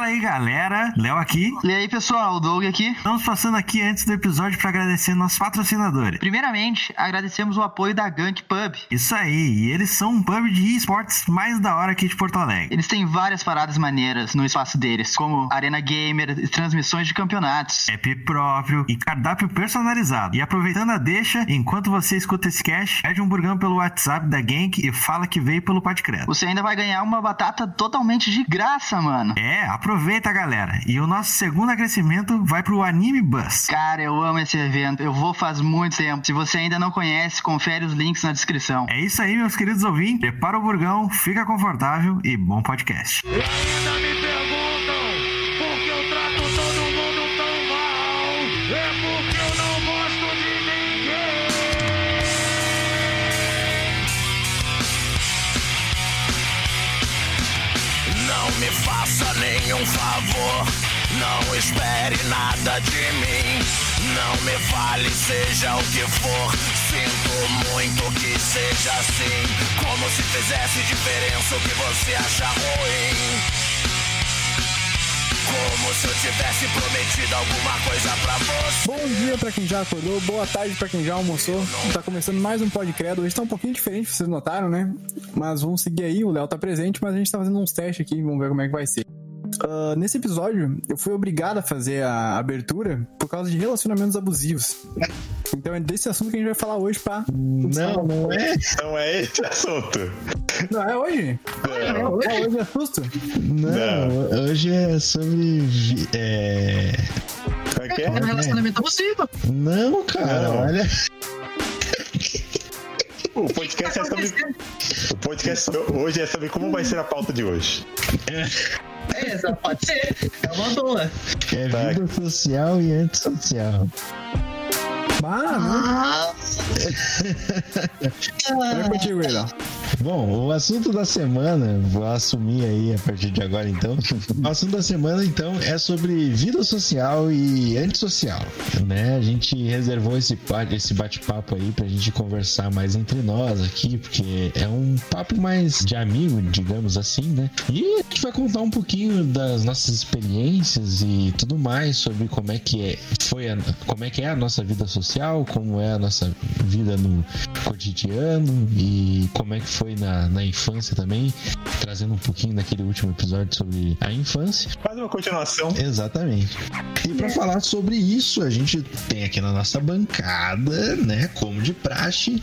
Fala aí, galera. Léo aqui. E aí, pessoal, Doug aqui. Estamos passando aqui antes do episódio para agradecer nossos patrocinadores. Primeiramente, agradecemos o apoio da Gank Pub. Isso aí, e eles são um pub de esportes mais da hora aqui de Porto Alegre. Eles têm várias paradas maneiras no espaço deles, como arena gamer e transmissões de campeonatos. App próprio e cardápio personalizado. E aproveitando a deixa, enquanto você escuta esse cast, pede um burgão pelo WhatsApp da Gank e fala que veio pelo Podcredo. Você ainda vai ganhar uma batata totalmente de graça, mano. É, aproveita, galera. E o nosso segundo agradecimento vai pro Anime Bus. Cara, eu amo esse evento. Eu vou faz muito tempo. Se você ainda não conhece, confere os links na descrição. É isso aí, meus queridos ouvintes. Prepara o burgão, fica confortável e bom podcast. Nenhum favor. Não espere nada de mim. Não me fale, seja o que for. Sinto muito que seja assim. Como se fizesse diferença o que você acha ruim. Como se eu tivesse prometido alguma coisa pra você. Bom dia pra quem já acordou, boa tarde pra quem já almoçou. Tá começando mais um Podcredo. Hoje tá um pouquinho diferente, vocês notaram, né? Mas vamos seguir aí, o Léo tá presente, mas a gente tá fazendo uns testes aqui, vamos ver como é que vai ser. Ah, nesse episódio, eu fui obrigado a fazer a abertura por causa de relacionamentos abusivos. Então é desse assunto que a gente vai falar hoje, pá. Não, não é. Não é esse assunto. Não, é hoje? É hoje, é hoje é susto? Não, hoje é sobre. É. Como é que é? um relacionamento abusivo. Não, cara, Não. olha. O podcast é sobre. O podcast hoje é sobre como vai ser a pauta de hoje. É, só pode ser. É uma boa. É vida social e antissocial. Ah, É contigo, Léo. Bom, o assunto da semana, vou assumir aí a partir de agora então. O assunto da semana então é sobre vida social e antissocial, né? A gente reservou esse esse bate-papo aí pra gente conversar mais entre nós aqui, porque é um papo mais de amigo, digamos assim, né? E a gente vai contar um pouquinho das nossas experiências e tudo mais sobre como é que é, foi a, como é que é a nossa vida social, como é a nossa vida no cotidiano e como é que foi na, na infância também, trazendo um pouquinho daquele último episódio sobre a infância. Quase uma continuação. Exatamente. E para falar sobre isso, a gente tem aqui na nossa bancada, né, como de praxe,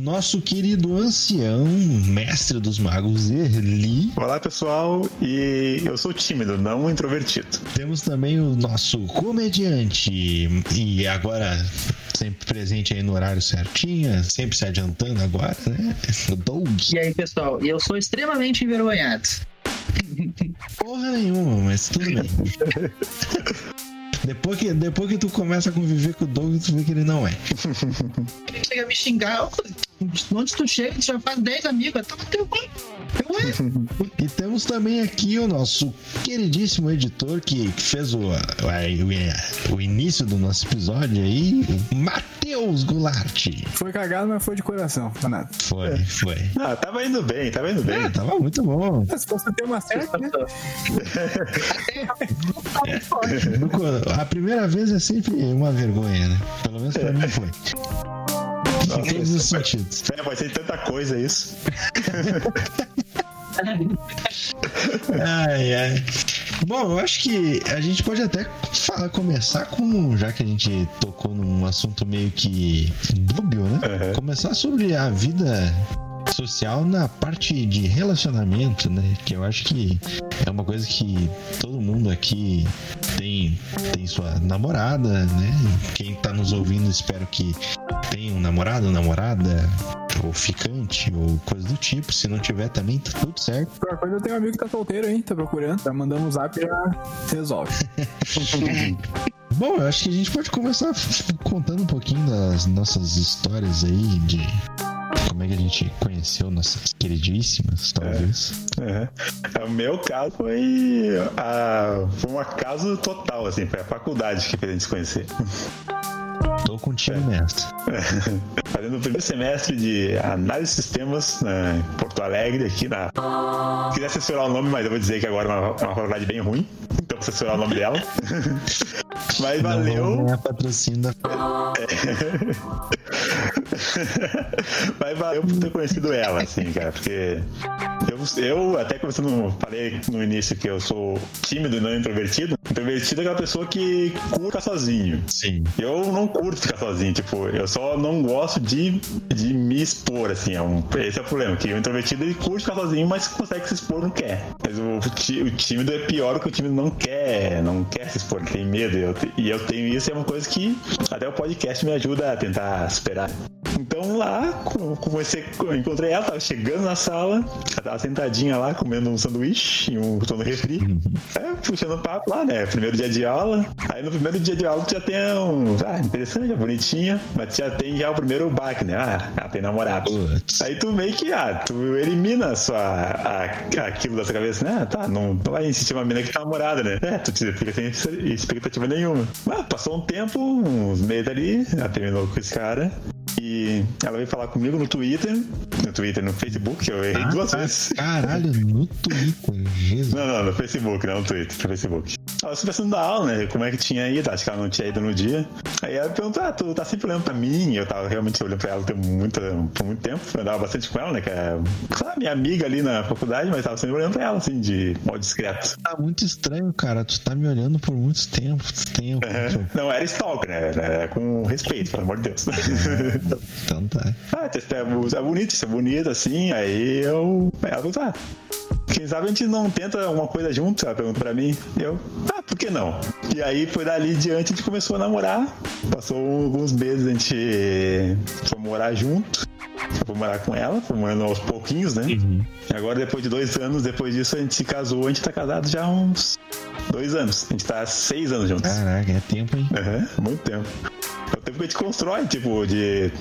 nosso querido ancião, mestre dos magos Erli. Olá, pessoal. E eu sou tímido, não introvertido. Temos também o nosso comediante e agora sempre presente aí no horário certinho, sempre se adiantando agora, né? O Doug. E aí, pessoal, eu sou extremamente envergonhado. Porra nenhuma, mas tudo bem. Depois que, depois que tu começa a conviver com o Doug, tu vê que ele não é. Ele chega a me xingar. Onde tu chega, tu já faz 10 amigos. Toma teu cu. E temos também aqui o nosso queridíssimo editor que, fez o, o, o início do nosso episódio aí, o Matheus Goulart. Foi cagado, mas foi de coração, Renato. Foi, foi. Ah, tava indo bem, tava indo bem. É, tava muito bom. Se fosse ter uma certa, né? A primeira vez é sempre uma vergonha, né? Pelo menos pra mim foi. Em todos os sentidos. É, vai ser tanta coisa isso. Ai, ai. Bom, eu acho que a gente pode até falar, começar com, já que a gente tocou num assunto meio que dúbio, né? Começar sobre a vida social na parte de relacionamento, né? Que eu acho que é uma coisa que todo mundo aqui tem, tem sua namorada, né? Quem tá nos ouvindo, espero que tenha um namorado, namorada, ou ficante, ou coisa do tipo. Se não tiver também, tá tudo certo. Qualquer coisa eu tenho um amigo que tá solteiro, hein? Tá procurando, tá mandando um zap e já resolve. Bom, eu acho que a gente pode começar contando um pouquinho das nossas histórias aí de como é que a gente conheceu nossas queridíssimas, talvez. É. O meu caso foi, a, foi um acaso total, assim, foi a faculdade que fez a gente se conhecer. Estou contigo nessa. Fazendo o primeiro semestre de análise de sistemas né, em Porto Alegre, aqui na. Quiser censurar o nome, mas eu vou dizer que agora é uma, uma faculdade bem ruim. Então, vou censurar o nome dela. mas valeu. Não é patrocínio da Mas valeu por ter conhecido ela, assim, cara, porque eu, eu até começando, falei no início que eu sou tímido e não introvertido. Introvertido é aquela pessoa que curta sozinho. Sim. Eu não curto ficar sozinho, tipo, eu só não gosto de, de me expor, assim, é um, esse é o problema, que o introvertido ele curte ficar sozinho, mas consegue se expor, não quer. Mas o, o tímido é pior que o tímido não quer, não quer se expor, tem medo, eu, e eu tenho isso, é uma coisa que até o podcast me ajuda a tentar superar. Então lá, comecei, encontrei ela, tava chegando na sala, ela tava sentadinha lá, comendo um sanduíche e um botão refri. É, puxando papo lá, né? Primeiro dia de aula. Aí no primeiro dia de aula tu já tem um. Ah, interessante, é bonitinha, mas já tem já o primeiro baque, né? Ah, ela tem namorado. Putz. Aí tu meio que, ah, tu elimina a sua, a, aquilo da sua cabeça, né? Ah, tá, não, não vai insistir uma mina que tá namorada, né? É, tu te- fica sem expectativa nenhuma. Mas passou um tempo, uns meses ali, ela terminou com esse cara. E ela veio falar comigo no Twitter, no Twitter, no Facebook, eu errei duas Ah, vezes. Caralho, no Twitter, Jesus. Não, não, no Facebook, não no Twitter, no Facebook. Ela conversando da aula, né? Como é que tinha ido? Acho que ela não tinha ido no dia. Aí ela perguntou: Ah, tu tá sempre olhando pra mim? Eu tava realmente olhando pra ela tem muito, por muito tempo. Eu andava bastante com ela, né? Que é, sabe, minha amiga ali na faculdade, mas tava sempre olhando pra ela, assim, de modo discreto. Tá muito estranho, cara. Tu tá me olhando por muito tempo. tempo. Uhum. Não, era stalker, né? Era com respeito, pelo amor de Deus. Então tá. ah, isso é, é bonito, isso é bonito, assim. Aí eu. Ela falou: Ah, quem sabe a gente não tenta uma coisa junto? Ela perguntou pra mim. Eu, ah, por que não? E aí foi dali em diante a gente começou a namorar. Passou alguns meses a gente foi morar junto. Fui morar com ela, foi morando aos pouquinhos, né? E agora, depois de dois anos, depois disso, a gente se casou. A gente tá casado já há uns dois anos. A gente tá há seis anos juntos. Caraca, é tempo, hein? Aham, muito tempo. É o tempo que a gente constrói, tipo, de.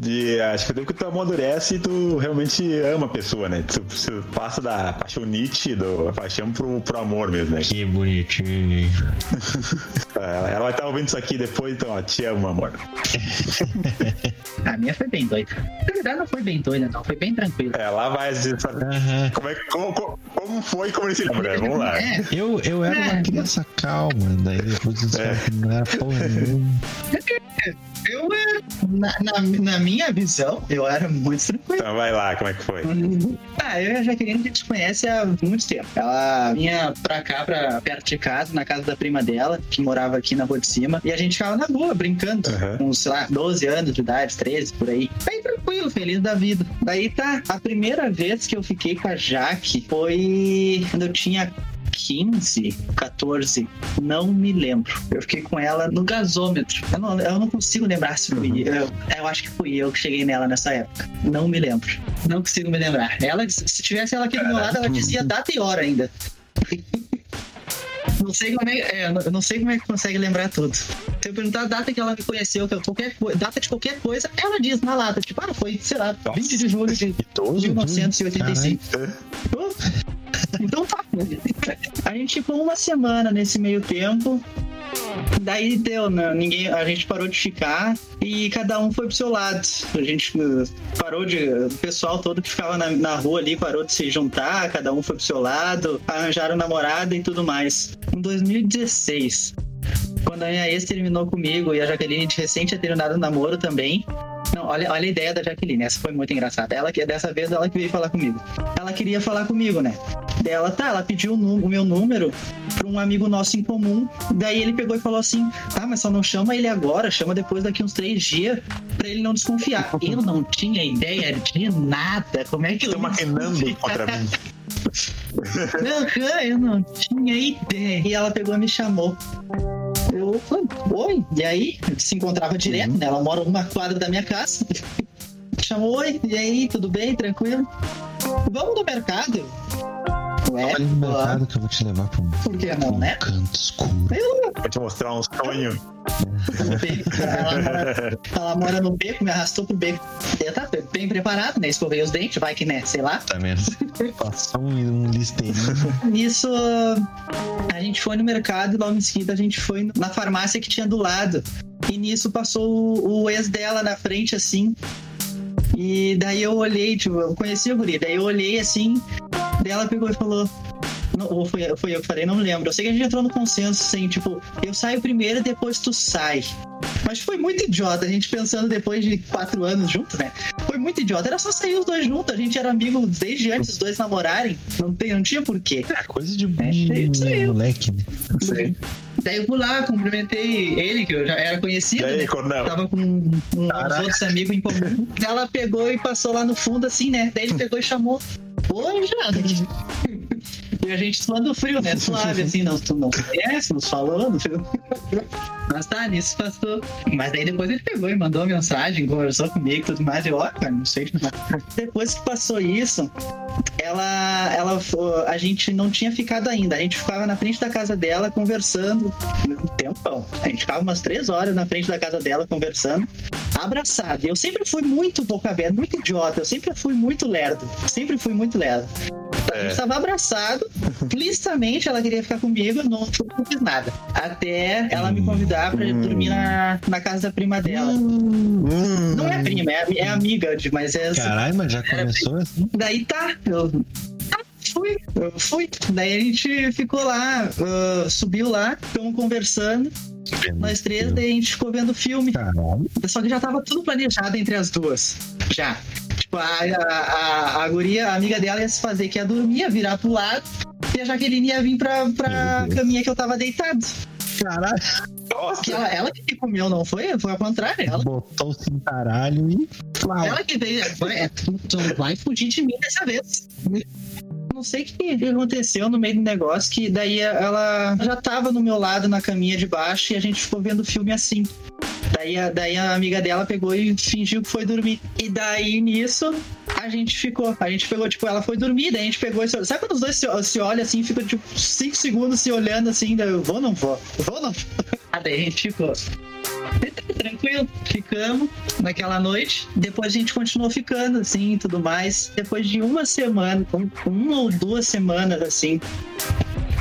De acho que é tempo que tu amadurece e tu realmente ama a pessoa, né? Tu, tu passa da paixonite, do paixão pro, pro amor mesmo, né? Que bonitinho. Ela, ela vai estar ouvindo isso aqui depois, então, ó, te amo, amor. A minha foi bem doida. Na verdade, não foi bem doida, não. Foi bem tranquila. É, lá vai? Aham. Como, é, que- como, como, como foi como ele se lembra? Vamos lá. É, Eu, eu era uma criança calma, daí depois eu É. não era porra nenhuma. Na, na, na minha visão, eu era muito tranquilo. Então vai lá, como é que foi? Ah, eu e a Jaqueline a gente conhece há muito tempo. Ela vinha pra cá, pra perto de casa, na casa da prima dela, que morava aqui na rua de cima. E a gente ficava na rua, brincando. Uhum. Com, sei lá, 12 anos de idade, 13, por aí. Bem tranquilo, feliz da vida. Daí tá, a primeira vez que eu fiquei com a Jaque foi quando eu tinha 15, 14, não me lembro. Eu fiquei com ela no gasômetro. Eu não, eu não consigo lembrar se fui eu. Eu acho que fui eu que cheguei nela nessa época. Não me lembro. Não consigo me lembrar. Ela, se tivesse ela aqui do meu lado, ela dizia data e hora ainda. Não sei como é, é, eu não sei como é que consegue lembrar tudo. Se eu perguntar a data que ela me conheceu, que eu- qualquer data de qualquer coisa, ela diz na lata, tipo, ah, foi, sei lá, 20 de julho de Idoso, 1985. Então tá. A gente ficou uma semana nesse meio tempo. Daí deu, né? Ninguém, a gente parou de ficar e cada um foi pro seu lado. A gente uh, parou de. O pessoal todo que ficava na, na rua ali parou de se juntar, cada um foi pro seu lado, arranjaram namorada e tudo mais. Em 2016, quando a minha ex terminou comigo e a Jaqueline gente recém tinha terminado o namoro também. Não, olha, olha a ideia da Jaqueline, essa foi muito engraçada. Ela que dessa vez ela que veio falar comigo. Ela queria falar comigo, né? Daí Ela tá, ela pediu o, meu número pra um amigo nosso em comum. Daí ele pegou e falou assim: tá, mas só não chama ele agora, chama depois daqui uns três dias pra ele não desconfiar. Eu não tinha ideia de nada. Como é que eu Estão ia maquinando contra mim. Aham, eu não tinha ideia. E ela pegou e me chamou. Eu falei, oi. E aí, se encontrava direto, né? Ela mora uma quadra da minha casa. Chamou, oi. E aí, tudo bem? Tranquilo? Vamos no mercado? Ué, Olha no mercado que eu vou te levar pra um, por que um né? canto escuro. Vou te mostrar uns sonhos. Ela mora, ela mora no beco, me arrastou pro beco. Eu tava bem preparado, né? Escovei os dentes, vai que né, sei lá. Tá mesmo? Passar um, um listeirinho. Nisso, a gente foi no mercado e logo em seguida a gente foi na farmácia que tinha do lado. E nisso passou o, o ex dela na frente, assim. E daí eu olhei, tipo, eu conheci o guri. Daí eu olhei assim, daí ela pegou e falou. Não, ou foi, foi eu que falei, não lembro. Eu sei que a gente entrou no consenso, assim, tipo, eu saio primeiro e depois tu sai. Mas foi muito idiota, a gente pensando depois de quatro anos juntos, né? Foi muito idiota. Era só sair os dois juntos, a gente era amigo desde antes dos dois namorarem. Não, tem, não tinha porquê. É coisa de É, isso aí. moleque, né? Daí eu fui lá, cumprimentei ele, que eu já era conhecido, E aí, né? Cornel? Tava com um, uns outros amigos em comum. Ela pegou e passou lá no fundo, assim, né? Daí ele pegou e chamou. Oi, Jana. E a gente suando frio, né? Suave, assim, não, tu não conhece, nos falando. Mas tá, nisso passou. Mas daí depois ele pegou e mandou mensagem, conversou comigo e tudo mais. E ó, cara, não sei. Depois que passou isso, ela, ela, a gente não tinha ficado ainda. A gente ficava na frente da casa dela conversando um tempão. A gente ficava umas três horas na frente da casa dela conversando, abraçado. Eu sempre fui muito boca aberta, muito idiota. Eu sempre fui muito lerdo. Sempre fui muito lerdo. A gente tava abraçado, explicitamente ela queria ficar comigo, eu não, não fiz nada. Até ela me convidar pra dormir na, na casa da prima dela. Não é prima, é, é amiga, de- mas é. Caralho, mas já começou assim? Daí tá, eu. tá, Fui, eu fui. Daí a gente ficou lá, ah, subiu lá, ficamos conversando, nós três, daí a gente ficou vendo filme. Caralho. Só que já tava tudo planejado entre as duas. Já. A, a, a, guria, a amiga dela ia se fazer que ia dormir, ia virar pro lado. E a Jaqueline ia vir pra, pra caminha que eu tava deitado. Caralho. Que ela, ela que comeu, não foi? Foi ao contrário. Ela, Botou-se em caralho e. Flau. ela que veio. É, tu, tu vai fugir de mim dessa vez. Não sei o que aconteceu no meio do negócio, que daí ela já tava no meu lado na caminha de baixo e a gente ficou vendo o filme assim. Daí a, daí a amiga dela pegou e fingiu que foi dormir. E daí nisso a gente ficou. A gente pegou, tipo, ela foi dormir, daí a gente pegou e se. Sabe quando os dois se, se olham assim, fica tipo 5 segundos se olhando assim, daí eu vou ou não vou? Vou ou não vou? Daí a gente ficou. Tranquilo, ficamos naquela noite. Depois a gente continuou ficando, assim, e tudo mais. Depois de uma semana, um- uma ou duas semanas, assim,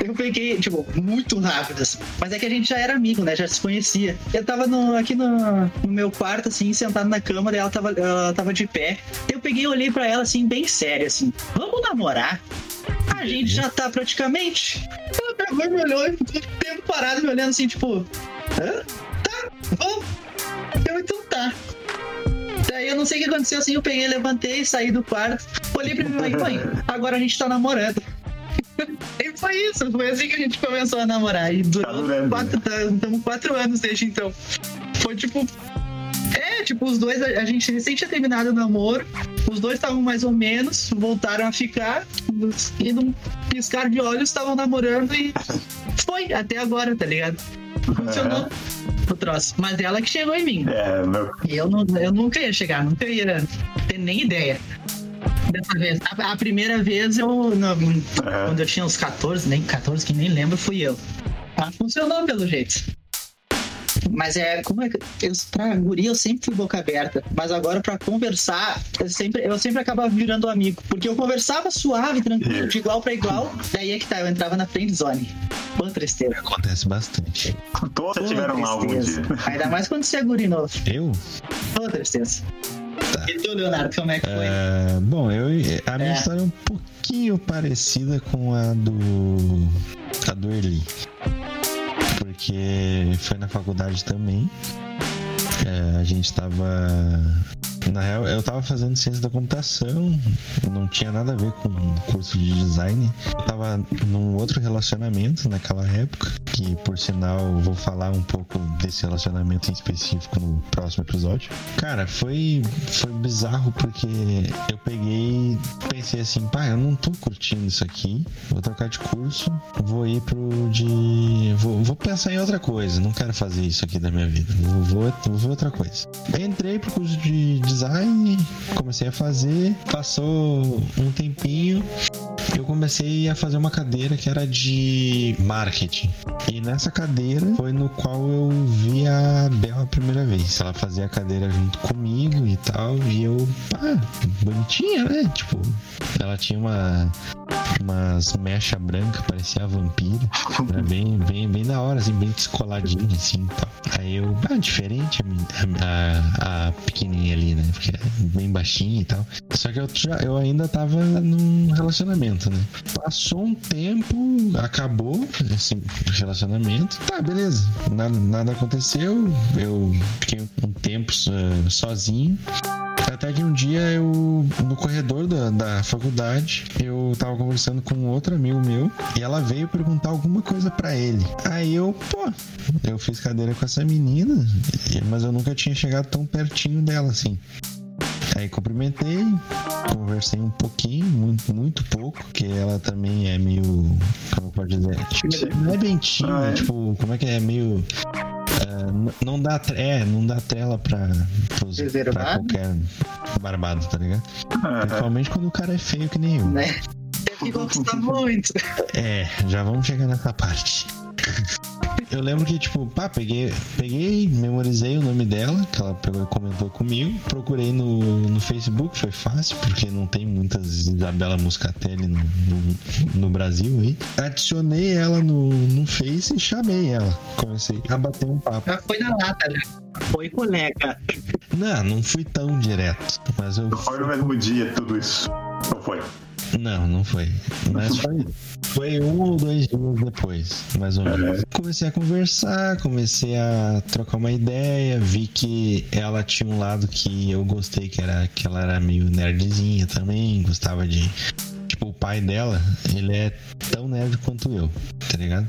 eu peguei, tipo, muito rápido, assim. Mas é que a gente já era amigo, né? Já se conhecia. Eu tava no- aqui no, no meu quarto, assim, sentado na cama, daí ela tava, ela tava de pé. Eu peguei e olhei pra ela, assim, bem sério, assim. Vamos namorar? A gente já tá praticamente. Ela e me olhou e ficou um tempo parado me olhando assim, tipo. Hã? Tá, vamos. Eu, então tá. Daí eu não sei o que aconteceu, assim, eu peguei, levantei, saí do quarto, olhei pra mim e falei, mãe, agora a gente tá namorando. E foi isso, foi assim que a gente começou a namorar. E durou durando. quatro, tá- estamos quatro anos desde então. Foi tipo. É, tipo, os dois, a, gente recém tinha terminado o namoro, os dois estavam mais ou menos, voltaram a ficar, e num piscar de olhos estavam namorando e foi até agora, tá ligado? Funcionou o troço. Mas ela que chegou em mim. É, meu. Eu, não, eu nunca ia chegar, nunca ia ter nem ideia. Dessa vez. A, a primeira vez eu. não, Quando eu tinha uns 14, nem 14, que nem lembro, fui eu. Ah, funcionou pelo jeito. Mas é. Como é que. Eu, pra guria eu sempre fui boca aberta. Mas agora pra conversar, eu sempre, eu sempre acabava virando amigo. Porque eu conversava suave, tranquilo, de igual pra igual. Daí é que tá, eu entrava na friend zone. Quanta tristeza. Acontece bastante. Todos Quanta tiveram algum dia. Ainda mais quando você é guri novo. Eu? Quanta tristeza. E tu, Leonardo, como é que foi? É, bom, eu, a minha É. história é um pouquinho parecida com a do. a do Erli. Porque foi na faculdade também. É, a gente tava. Na real, eu tava fazendo ciência da computação, não tinha nada a ver com curso de design. Eu tava num outro relacionamento naquela época, que por sinal vou falar um pouco desse relacionamento em específico no próximo episódio. Cara, foi, foi bizarro porque eu peguei pensei assim, pá, eu não tô curtindo isso aqui, vou trocar de curso, vou ir pro de. Vou, vou pensar em outra coisa, não quero fazer isso aqui da minha vida, vou, vou, vou ver outra coisa. Entrei pro curso de design, comecei a fazer, passou um tempinho, eu comecei a fazer uma cadeira que era de marketing. E nessa cadeira foi no qual eu vi a Bel a primeira vez. Ela fazia a cadeira junto comigo e tal. E eu, pá, bonitinha, né? Tipo, ela tinha uma, umas mecha branca, parecia vampiro. Era bem, bem, bem da hora, assim, bem descoladinho, assim, tal. Aí eu, ah, diferente a, a, a pequenininha ali, né? Porque é bem baixinha e tal. Só que eu, já, eu ainda tava num relacionamento, né? Passou um tempo, acabou esse relacionamento. Tá, beleza. Nada, nada aconteceu. Eu fiquei um tempo uh, sozinho. Até que um dia eu, no corredor da, da faculdade, eu tava conversando com outro amigo meu e ela veio perguntar alguma coisa para ele. Aí eu, pô, eu fiz cadeira com essa menina, mas eu nunca tinha chegado tão pertinho dela assim. Aí cumprimentei, conversei um pouquinho, muito, muito pouco, porque ela também é meio. Como pode dizer? Não é bem tímida, ah, é? tipo, como é que é? Meio é, não dá, é, não dá tela pra, pros, pra qualquer barbado, tá ligado? Uhum. Principalmente quando o cara é feio que nem eu. Né? Tem que gostar muito. É, já vamos chegar nessa parte. Eu lembro que, tipo, pá, peguei, peguei, memorizei o nome dela, que ela pegou comentou comigo. Procurei no, no Facebook, foi fácil, porque não tem muitas Isabela Muscatelli no, no, no Brasil aí. Adicionei ela no, no Face e chamei ela. Comecei a bater um papo. Já foi na lata, né? Foi colega. Não, não fui tão direto, mas eu. Foi no mesmo dia tudo isso. Não foi? Não, não foi. Mas foi, foi um ou dois dias depois, mais ou menos. Comecei a conversar, comecei a trocar uma ideia, vi que ela tinha um lado que eu gostei, que era que ela era meio nerdzinha também, gostava de tipo, o pai dela, ele é tão nerd quanto eu, tá ligado?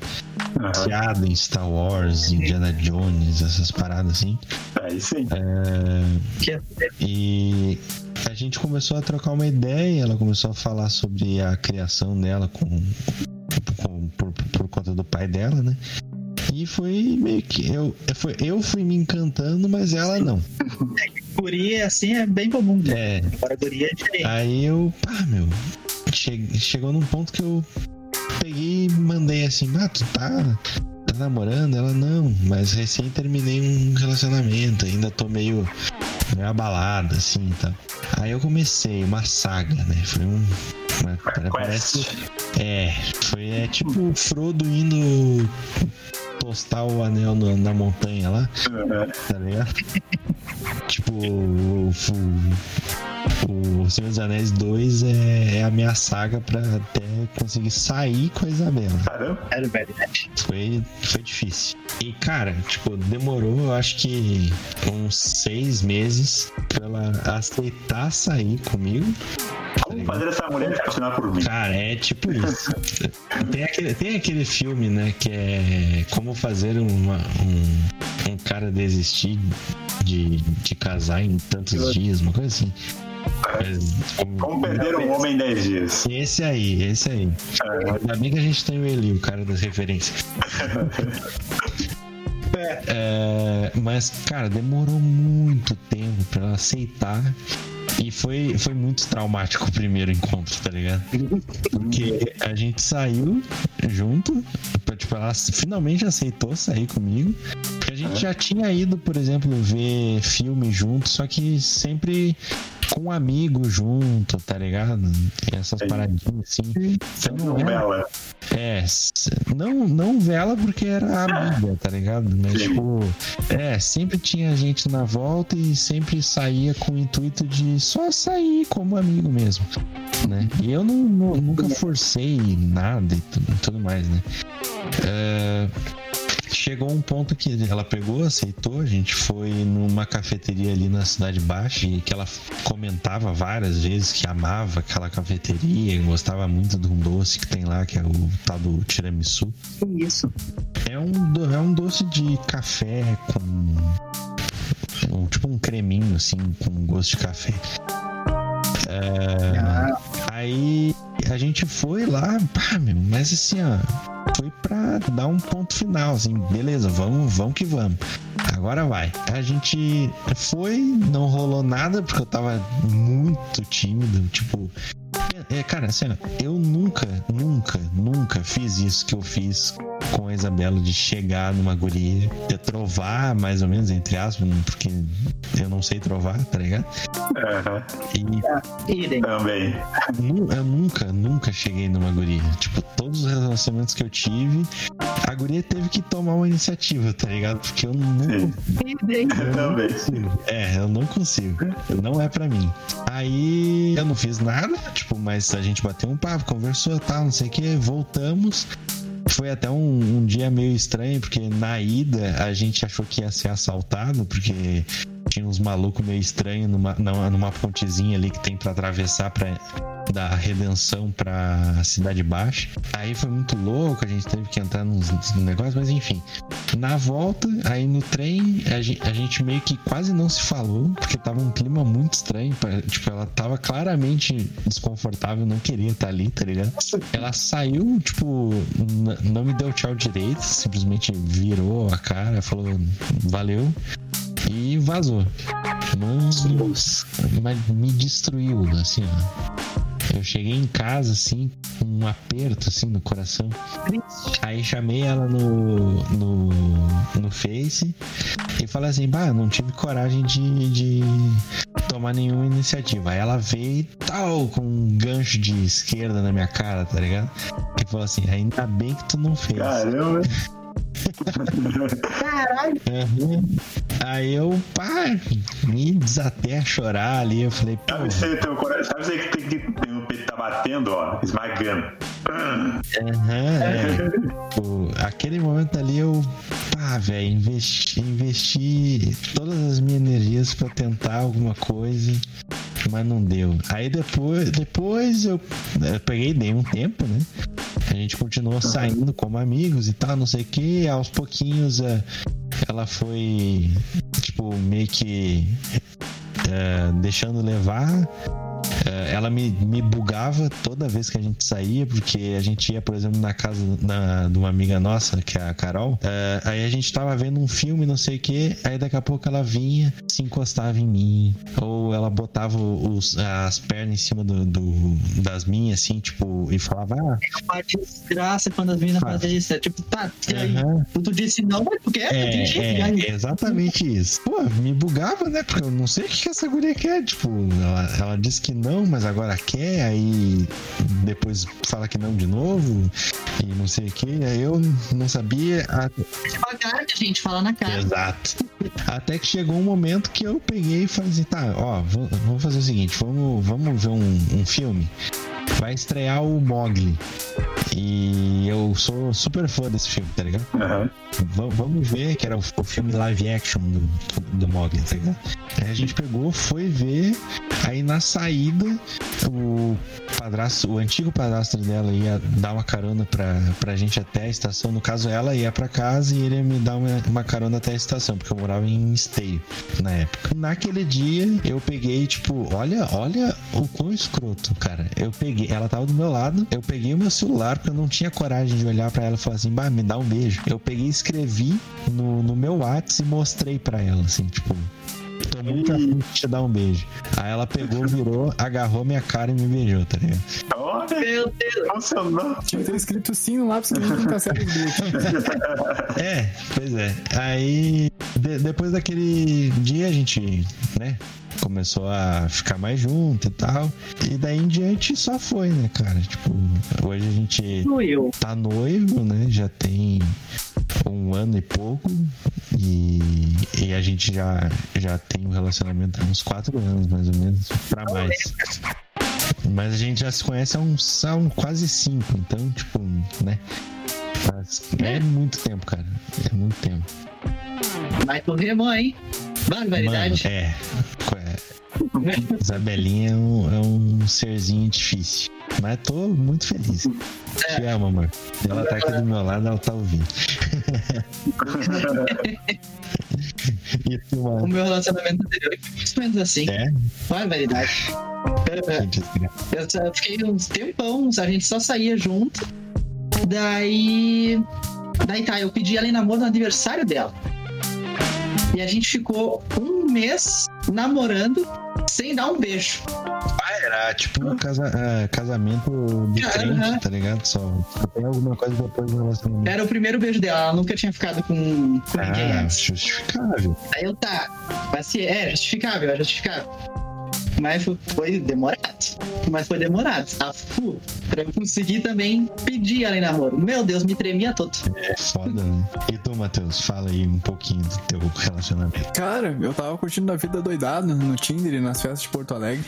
Uhum. em Star Wars, Indiana Jones, essas paradas assim. Aí sim. É... E a gente começou a trocar uma ideia, ela começou a falar sobre a criação dela com, com por, por conta do pai dela, né? E foi meio que eu, foi, eu fui me encantando, mas ela não. Guria assim é bem comum. Né? É. Agora guria é diferente. Aí eu, pá, meu, che, chegou num ponto que eu peguei e mandei assim, ah, tu tá, tá namorando? Ela não, mas recém terminei um relacionamento, ainda tô meio, meio abalada, assim, tá. Aí eu comecei uma saga, né? Foi um. Uma, parece. É, foi é tipo o Frodo indo postar o anel no, na montanha lá. Tá ligado? Tipo, o, o, o Senhor dos Anéis 2 é, é a minha saga pra até conseguir sair com a Isabela. Caramba, era verdade. Foi, foi difícil. E, cara, tipo, demorou, eu acho que uns seis meses pra ela aceitar sair comigo. Como fazer essa mulher apaixonar por mim? Cara, é tipo isso. tem, aquele, tem aquele filme, né, que é Como Fazer uma, um, um cara desistir de, de casar em tantos dias, uma coisa assim. Como perder um homem em 10 dias. Esse aí, esse aí. É. Ainda bem que a gente tem o Eli, o cara das referências. É, mas, cara, demorou muito tempo pra ela aceitar e foi, foi muito traumático o primeiro encontro, tá ligado? Porque a gente saiu junto, ela finalmente aceitou sair comigo. Porque a gente já tinha ido, por exemplo, ver filme junto, só que sempre com um amigo junto, tá ligado? Essas é. paradinhas assim. Então, não vela. É, não, não vela porque era amiga, tá ligado? Mas, tipo, é, sempre tinha gente na volta e sempre saía com o intuito de só sair como amigo mesmo, né? E eu não, não nunca forcei nada e tudo, tudo mais, né? É chegou um ponto que ela pegou, aceitou. A gente foi numa cafeteria ali na Cidade Baixa e que ela comentava várias vezes que amava aquela cafeteria, gostava muito de um doce que tem lá, que é o tal do tiramisu. Isso. É um, é um doce de café com. tipo um creminho, assim, com gosto de café. É, ah. Aí a gente foi lá, pá, meu, mas assim, ó foi para dar um ponto final, assim, beleza, vamos, vamos que vamos. Agora vai. A gente foi, não rolou nada porque eu tava muito tímido, tipo, é, cara, assim, ó, eu nunca, nunca, nunca fiz isso que eu fiz com a Isabela de chegar numa guria, de trovar, mais ou menos, entre aspas, porque eu não sei trovar, tá ligado? Aham. E. Também. eu nunca, nunca cheguei numa guria. Tipo, todos os relacionamentos que eu tive, a guria teve que tomar uma iniciativa, tá ligado? Porque eu. Idem. Também. consigo. É, eu não consigo. Não é pra mim. Aí eu não fiz nada, tipo, mas a gente bateu um papo, conversou, tal, não sei o que, voltamos. Foi até um, um dia meio estranho, porque na ida a gente achou que ia ser assaltado, porque tinha uns malucos meio estranhos numa, numa, pontezinha ali que tem pra atravessar pra da redenção pra cidade baixa. Aí foi muito louco, a gente teve que entrar nos, nos negócios, mas enfim. Na volta, aí no trem, a gente, a gente meio que quase não se falou, porque tava um clima muito estranho. pa- Tipo, ela tava claramente desconfortável, não queria estar ali, tá ligado? Ela saiu, tipo, não me deu tchau direito, simplesmente virou a cara, falou valeu e vazou. Não, mas me destruiu, assim, ó. Eu cheguei em casa, assim, com um aperto, assim, no coração. Aí chamei ela no, no, no Face e falei assim, bah, não tive coragem de, de tomar nenhuma iniciativa. Aí ela veio e tal, com um gancho de esquerda na minha cara, tá ligado? E falou assim, ainda bem que tu não fez. Caramba. Caralho. Uhum. Aí eu, pá, me desatei a chorar ali. Eu falei, pô, Sabe você tem o coração? Sabe você que tem que tem o peito tá batendo, ó, esmagando. aham, é. Pô, aquele momento ali eu, pá, velho, investi, investi todas as minhas energias pra tentar alguma coisa, mas não deu. Aí depois, depois eu, eu peguei, dei um tempo, né? A gente continuou saindo como amigos e tal, não sei o que. Aos pouquinhos é, ela foi, tipo, meio que é, deixando levar. É, ela me, me bugava toda vez que a gente saía, porque a gente ia, por exemplo, na casa na- de uma amiga nossa, que é a Carol. É, aí a gente tava vendo um filme, não sei o que, aí daqui a pouco ela vinha, se encostava em mim, ou ela botava os, as pernas em cima do, do- das minhas, assim, tipo, e falava, ah, Uma desgraça quando as meninas fazem isso. É tipo, tá, aham. Tu disse não, mas tu quer? tu tem jeito, É, é, exatamente isso. Pô, me bugava, né? Porque eu não sei o que que essa guria quer. Tipo, ela, ela disse que não, mas agora quer, aí depois fala que não de novo, e não sei o que. Aí eu não sabia. a- Devagar gente fala na cara. Exato. Até que chegou um momento que eu peguei e falei assim: tá, ó, vamos fazer o seguinte, vamos, vamos ver um, um filme. Vai estrear o Mogli. E eu sou super fã desse filme, tá ligado? Va- vamos ver, que era o, o filme live action do, do Mogli, tá ligado? Aí a gente pegou, foi ver, aí na saída, o padrasto, o antigo padrasto dela ia dar uma carona pra, pra gente até a estação. No caso, ela ia pra casa e ele ia me dar uma, uma carona até a estação, porque eu morava em Esteio na época. Naquele dia, eu peguei, tipo, olha, olha o quão escroto, cara. Eu peguei, ela tava do meu lado, eu peguei o meu celular, porque eu não tinha coragem de olhar pra ela e falar assim, bah, me dá um beijo. Eu peguei e escrevi no, no meu WhatsApp e mostrei pra ela, assim, tipo. Tô muito afim de te dar um beijo. Aí ela pegou, virou, agarrou minha cara e me beijou, tá ligado? Meu Deus. funcionou. Tinha que ter escrito sim no lápis que a gente nunca segue os bilhetes. É, pois é. Aí, de- depois daquele dia, a gente, né, começou a ficar mais junto e tal. E daí em diante só foi, né, cara? Tipo, hoje a gente tá noivo, né? Já tem um ano e pouco. E, e a gente já, já tem um relacionamento há uns quatro anos, mais ou menos, pra mais. Mas a gente já se conhece há uns, há um quase cinco, então, tipo, né? Mas é muito tempo, cara. É muito tempo. Vai correr, mãe. Mano, Barbaridade. é. é. Isabelinha é um, é um serzinho difícil. Mas tô muito feliz. Te amo, amor. Ela tá aqui do meu lado, ela tá ouvindo. tu, O meu relacionamento anterior foi mais ou menos assim. É? Eu- Que desgraça. Eu fiquei uns tempão, a gente só saía junto. Daí. Daí tá, eu pedi ela em namoro no aniversário dela. E a gente ficou um mês namorando sem dar um beijo. Ah, Era tipo um casa, ah, casamento de crente, aham. tá ligado? Só, tem alguma coisa depois do relacionamento. Era o primeiro beijo dela, ela nunca tinha ficado com, com ninguém Ah, antes. justificável. Aí eu tá, paciência, é justificável, é justificável. Mas foi demorado. Mas foi demorado. A fu, pra eu conseguir também pedir ela em namoro. Meu Deus, me tremia todo. É foda, né? E tu, Matheus, fala aí um pouquinho do teu relacionamento. Cara, eu tava curtindo a vida doidado no Tinder e nas festas de Porto Alegre.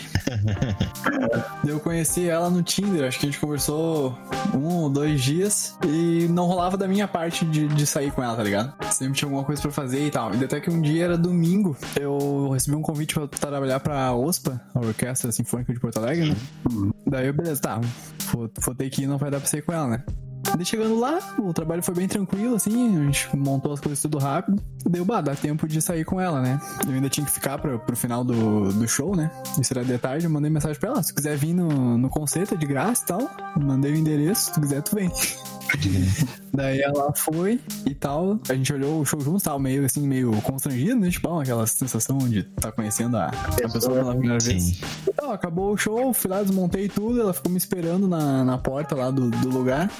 eu conheci ela no Tinder, acho que a gente conversou um ou dois dias e não rolava da minha parte de, de sair com ela, tá ligado? Sempre tinha alguma coisa pra fazer e tal. E até que um dia era domingo, eu recebi um convite pra trabalhar pra OSPA, a Orquestra Sinfônica de Porto Alegre, né? Daí eu, beleza, tá, vou, vou ter que ir, não vai dar pra sair com ela, né? Daí chegando lá, o trabalho foi bem tranquilo, assim, a gente montou as coisas tudo rápido. Deu, bah, dá tempo de sair com ela, né? Eu ainda tinha que ficar pra, pro final do, do show, né? Isso era de tarde, eu mandei mensagem pra ela, se tu quiser vir no, no concerto é de graça e tal. Mandei o endereço, se tu quiser tu vem. Daí ela foi e tal. A gente olhou o show juntos, tava meio assim, meio constrangido, né? Tipo, aquela sensação de tá conhecendo a, a pessoa pela primeira vez. Então, acabou o show, fui lá, desmontei tudo, ela ficou me esperando na, na porta lá do, do lugar.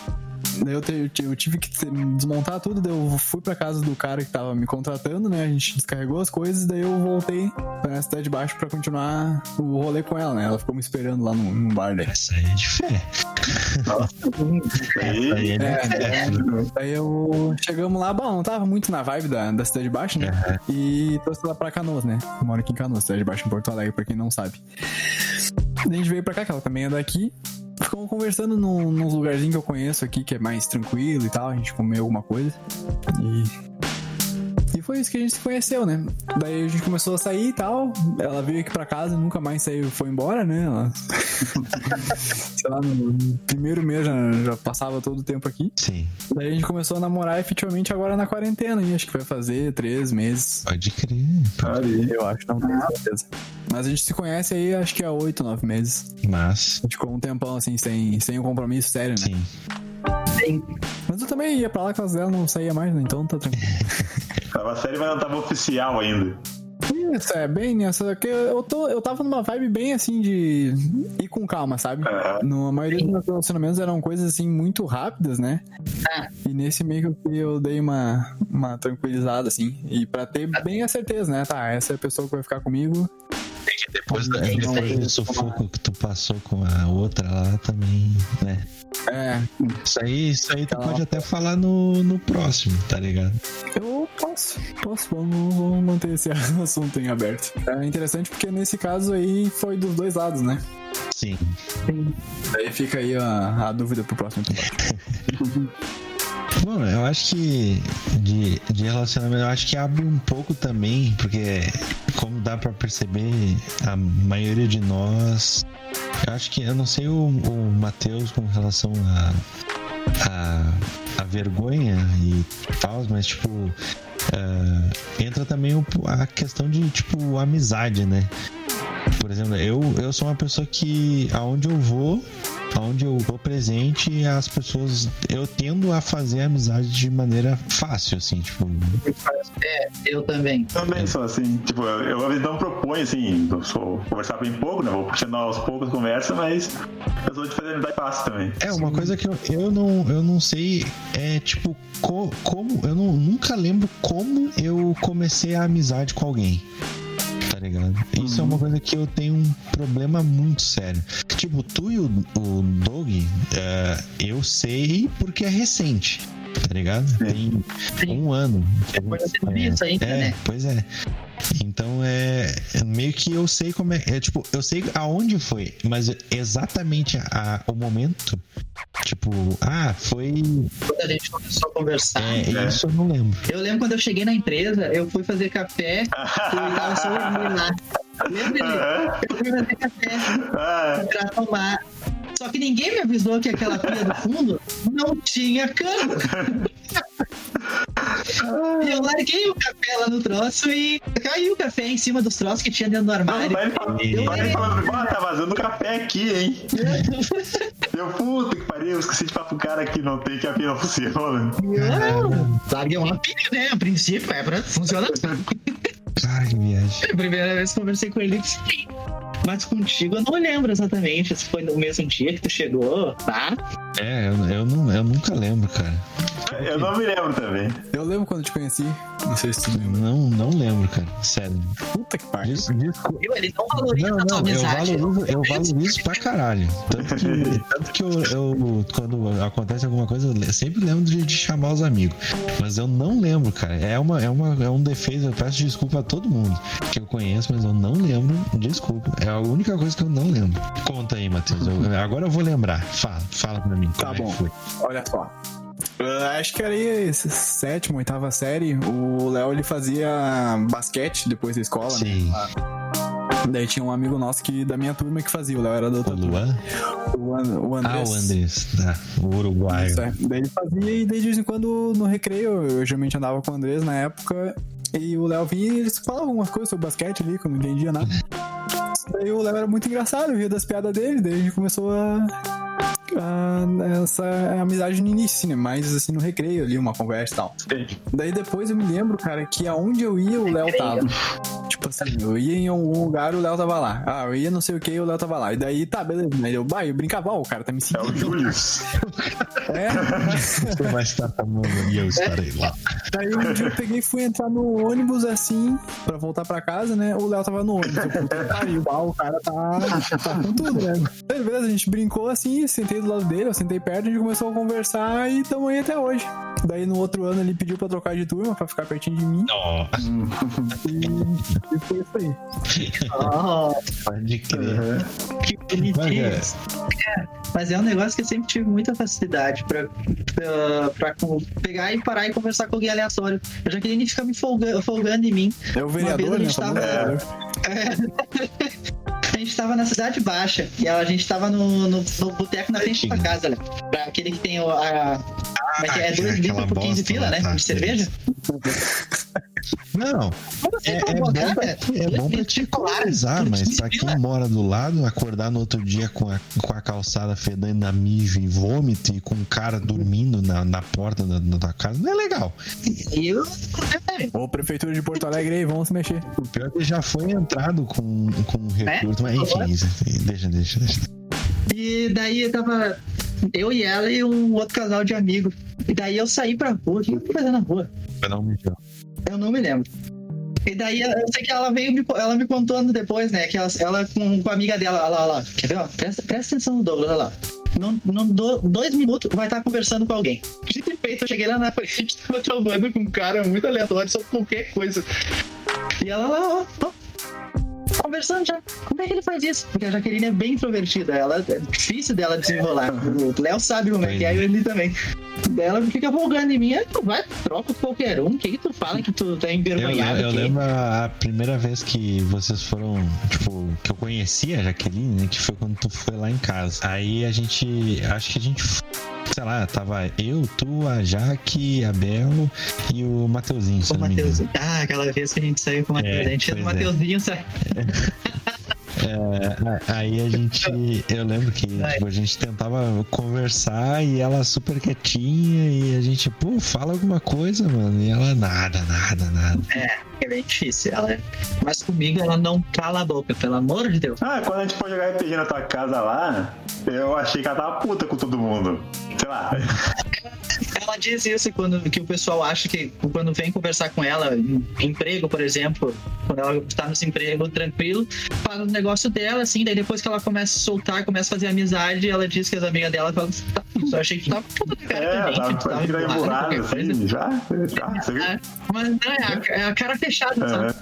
Daí eu, te- eu tive que te- desmontar tudo, daí eu fui pra casa do cara que tava me contratando, né? A gente descarregou as coisas, daí eu voltei pra cidade de baixo pra continuar o rolê com ela, né? Ela ficou me esperando lá no, no bar daí. Essa aí é de fé. Aí é, É, Daí eu chegamos lá, bom, não tava muito na vibe da, da cidade de baixo, né? E trouxe ela pra Canoas, né? Eu moro aqui em Canoas, cidade de baixo em Porto Alegre, pra quem não sabe. Daí a gente veio pra cá, que ela também é daqui. Ficamos conversando num, num lugarzinho que eu conheço aqui, que é mais tranquilo e tal. A gente comeu alguma coisa. E. Foi isso que a gente se conheceu, né? Daí a gente começou a sair e tal. Ela veio aqui pra casa, nunca mais saiu, foi embora, né? Ela... Sei lá, no primeiro mês já, já passava todo o tempo aqui. Sim, Daí a gente começou a namorar efetivamente agora na quarentena, hein? Acho que vai fazer três meses. pode crer. Eu acho, não tenho certeza. Mas a gente se conhece aí, acho que há oito, nove meses. Mas, A gente ficou um tempão assim, sem, sem um compromisso sério, né? sim. Sim. Mas eu também ia pra lá, casa dela não saía mais, né? Então tá tranquilo. Tava série, mas não tava oficial ainda. Isso, é bem nessa. Que eu, tô, eu tava numa vibe bem assim de ir com calma, sabe? Aham. No, a maioria dos meus relacionamentos eram coisas assim muito rápidas, né? Ah. E nesse meio que eu dei uma, uma tranquilizada, assim. E pra ter bem a certeza, né? Tá, essa é a pessoa que vai ficar comigo. Depois, da, Sim, depois sim. do sufoco que tu passou com a outra lá também, né? É, Isso aí, isso aí tu Tá. pode até falar no, no próximo, tá ligado? eu posso, posso, vamos, vamos manter esse assunto em aberto. É interessante porque nesse caso aí foi dos dois lados, né? Sim. Daí fica aí a, a dúvida pro próximo episódio. Bom, eu acho que de, de relacionamento, eu acho que abre um pouco também, porque como dá pra perceber, a maioria de nós. Eu acho que, eu não sei o, o Matheus com relação a, a, a vergonha e tal, mas tipo. ah, entra também o- a questão de, tipo, amizade, né? Por exemplo, eu, eu sou uma pessoa que aonde eu vou, aonde eu vou presente, as pessoas. Eu tendo a fazer amizade de maneira fácil, assim, tipo. É, eu também. Também sou assim, tipo, eu, eu às vezes não proponho, assim, eu sou conversar bem pouco, né? Vou puxando aos poucos conversa, mas eu sou de fazer amizade fácil também. É, uma coisa que eu, eu, não, eu não sei é, tipo, co- como. Eu não, nunca lembro como eu comecei a amizade com alguém. Ligado? Isso é uma coisa que eu tenho um problema muito sério. Tipo, tu e o, o Doug, é, eu sei porque é recente. Tá ligado? Tem Sim. um ano. que a gente Coisa se de conhece. isso ainda, É, né? pois é. Então é é meio que eu sei como é, é tipo, eu sei aonde foi, mas exatamente a, o momento, tipo, ah, foi, Quando a gente começou a conversar. é, É. isso eu não lembro. Eu lembro quando eu cheguei na empresa, eu fui fazer café e tava só lá. Lembra? Aham. Eu fui fazer café Ah, pra tomar. Só que ninguém me avisou que aquela pia do fundo não tinha cano. E eu larguei o café lá no troço e caiu o café em cima dos troços que tinha dentro do não, armário. vai falando, vai falando, ah, tá vazando café aqui, hein? Eu, puta que pariu, eu esqueci de falar pro cara que não tem que a pia não funciona. Não, larguei uma pilha, né? A princípio, é pra funcionar. Ai, que viagem. A primeira vez que conversei com ele, sim. Mas contigo eu não lembro exatamente se foi no mesmo dia que tu chegou, tá? É, eu, eu, não, eu nunca lembro, cara. Eu não me lembro também. Eu lembro quando te conheci. Não sei se tu lembra. Não, não lembro, cara. Sério. Puta que pariu. Des- desculpa. Ele não valoriza Não, a tua não, eu amizade. valorizo, eu valorizo pra caralho. Tanto que, tanto que eu, eu- quando acontece alguma coisa, eu sempre lembro de, de chamar os amigos. Mas eu não lembro, cara. É, uma, é, uma, é um defeito. Eu peço desculpa a todo mundo que eu conheço, mas eu não lembro. Desculpa. É a única coisa que eu não lembro. Conta aí, Matheus. Eu- agora eu vou lembrar. Fala, fala pra mim. Tá é bom. foi. Olha só. Ah, acho que era aí, esse sétima, oitava série. O Léo ele fazia basquete depois da escola, né? Sim. Daí tinha um amigo nosso que da minha turma que fazia. O Léo era da O outra turma. Luan? O, An- o Ah, Andrés. o Andrés. Tá. O uruguaio. Isso, é. Daí ele fazia e daí de vez em quando no recreio, eu geralmente andava com o Andrés na época, e o Léo vinha e eles falavam algumas coisas sobre basquete ali, que eu não entendia nada. Daí o Léo era muito engraçado, ria das piadas dele, daí a gente começou a. a- essa amizade no início, né? Mais assim no recreio ali, uma conversa e tal. Daí depois eu me lembro, cara, que aonde eu ia, o Léo tava. Tipo assim, eu ia em algum lugar, o Léo tava lá. Ah, eu ia não sei o que, o Léo tava lá. E daí, tá, beleza. Daí eu, bah, eu brincava, ó, o cara tá me É seguindo. o Julius. É. Você vai estar tomando e eu estarei lá. Daí um dia eu peguei e fui entrar no ônibus assim, pra voltar pra casa, né? O Léo tava no ônibus. Eu, puta pariu, ah, o cara tá, tá com tudo, né? Beleza, a gente brincou assim, sentei do lado dele, eu sentei perto, a gente começou a conversar e tamo aí até hoje. Daí no outro ano ele pediu pra trocar de turma, pra ficar pertinho de mim. Ó, E, e foi isso aí. Oh, pode crer. que bonitinho. Mas, É, Mas é um negócio que eu sempre tive muita facilidade pra, pra, pra pegar e parar e conversar com alguém aleatório. Eu já queria ficar me folga- folgando em mim. É o vez vereador, a né? gente Famoso tava- vereador. A gente tava na Cidade Baixa e a gente tava no, no, no boteco na frente da casa, né? Pra aquele que tem o- a. Como é que é? Ah, Dois aquela litros por 15 bosta pila, né? tá, De cerveja. Não, assim, é, é bom pra, é bom pra te economizar, por mas 15 pra quem mora do lado, acordar no outro dia com a, com a calçada fedendo a mijo e vômito e com um cara dormindo na, na porta da, da tua casa, não é legal. Eu. é, Ô, Prefeitura de Porto Alegre aí, vamos se mexer. O pior é que já foi entrado com, com um recurso, mas enfim, isso- deixa, deixa, deixa. E daí eu tava eu e ela e um outro casal de amigos. E daí eu saí pra rua. O que eu fui fazer na rua? Pra não mijar. Eu não me lembro. E daí eu sei que ela veio, me, ela me contando depois, né? Que ela, ela com, com a amiga dela, olha lá, olha lá. Quer ver? Ó? Presta, presta atenção no Douglas, olha lá. Não, não dou dois minutos, vai estar conversando com alguém. De feito, eu cheguei lá na frente, tava travando com um cara muito aleatório sobre qualquer coisa. E ela lá, ó, ó, conversando já. Como é que ele faz isso? Porque a Jaqueline é bem introvertida, ela é difícil dela desenrolar. O Léo sabe como é que é, e ele também. Ela fica folgando em mim, "Ah, tu vai, troca com qualquer um. O que que tu fala que tu tá Eu, envergonhado? eu aqui?" lembro a, primeira vez que vocês foram, tipo, que eu conheci a Jaqueline, né? Que foi quando tu foi lá em casa. Aí a gente, acho que a gente, sei lá, tava eu, tu, a Jaque, a Bel e o Mateuzinho, O eu. Mateuzinho. Ah, aquela vez que a gente saiu com o Mateuzinho. É, a gente no pois é. Mateuzinho, sai. É, aí a gente, eu lembro que tipo, a gente tentava conversar e ela super quietinha e a gente, pô, fala alguma coisa, mano. E ela, nada, nada, nada. É bem difícil. Ela... é- Mas comigo ela não cala a boca, pelo amor de Deus. Ah, quando a gente foi jogar RPG na tua casa lá, eu achei que ela tava puta com todo mundo. Sei lá. Ela diz isso quando que o pessoal acha que quando vem conversar com ela, em emprego, por exemplo, quando ela tá no emprego tranquilo, fala o negócio dela, assim, daí depois que ela começa a soltar, começa a fazer amizade, ela diz que as amigas dela falam, tá, eu achei que tava puta cara É, também, tava, que tava qualquer coisa. assim, já, já, você viu? É, mas não, é a, é a cara fechada, sabe?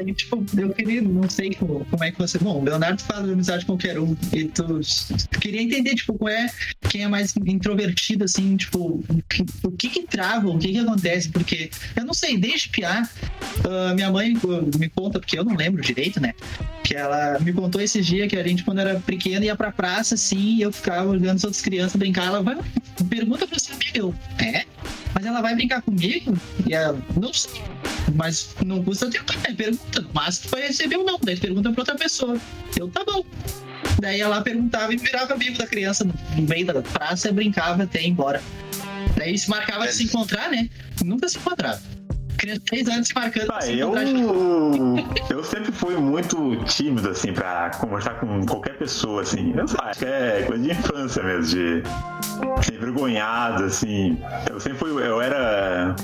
Aí, tipo, eu queria, não sei como, como é que você. Bom, o Leonardo de amizade com qualquer um. E tu. queria entender, tipo, qual é. Quem é mais introvertido, assim, tipo, o que, que trava, o que que acontece, porque eu não sei, desde piar, ah, minha mãe uh, me conta, porque eu não lembro direito, né? Que ela me contou esses dias que a gente, quando era pequena, ia pra praça, assim, e eu ficava olhando as outras crianças brincar. Ela vai, pergunta pra você, amiga, é? Mas ela vai brincar comigo? E ela, não sei. Mas não custa tentar, né? Pergunta. Mas tu vai receber ou não. Daí pergunta pra outra pessoa. Eu, tá bom. Daí ela perguntava e virava amigo da criança no no meio da praça, brincava até ir embora. Daí se marcava de se encontrar, né? Nunca se encontrava. Criança de 3 anos marcando Ah, assim, eu, eu sempre fui muito tímido, assim, pra conversar com qualquer pessoa, assim. Eu acho que é coisa de infância mesmo, de ser envergonhado, assim. Eu sempre fui, eu era...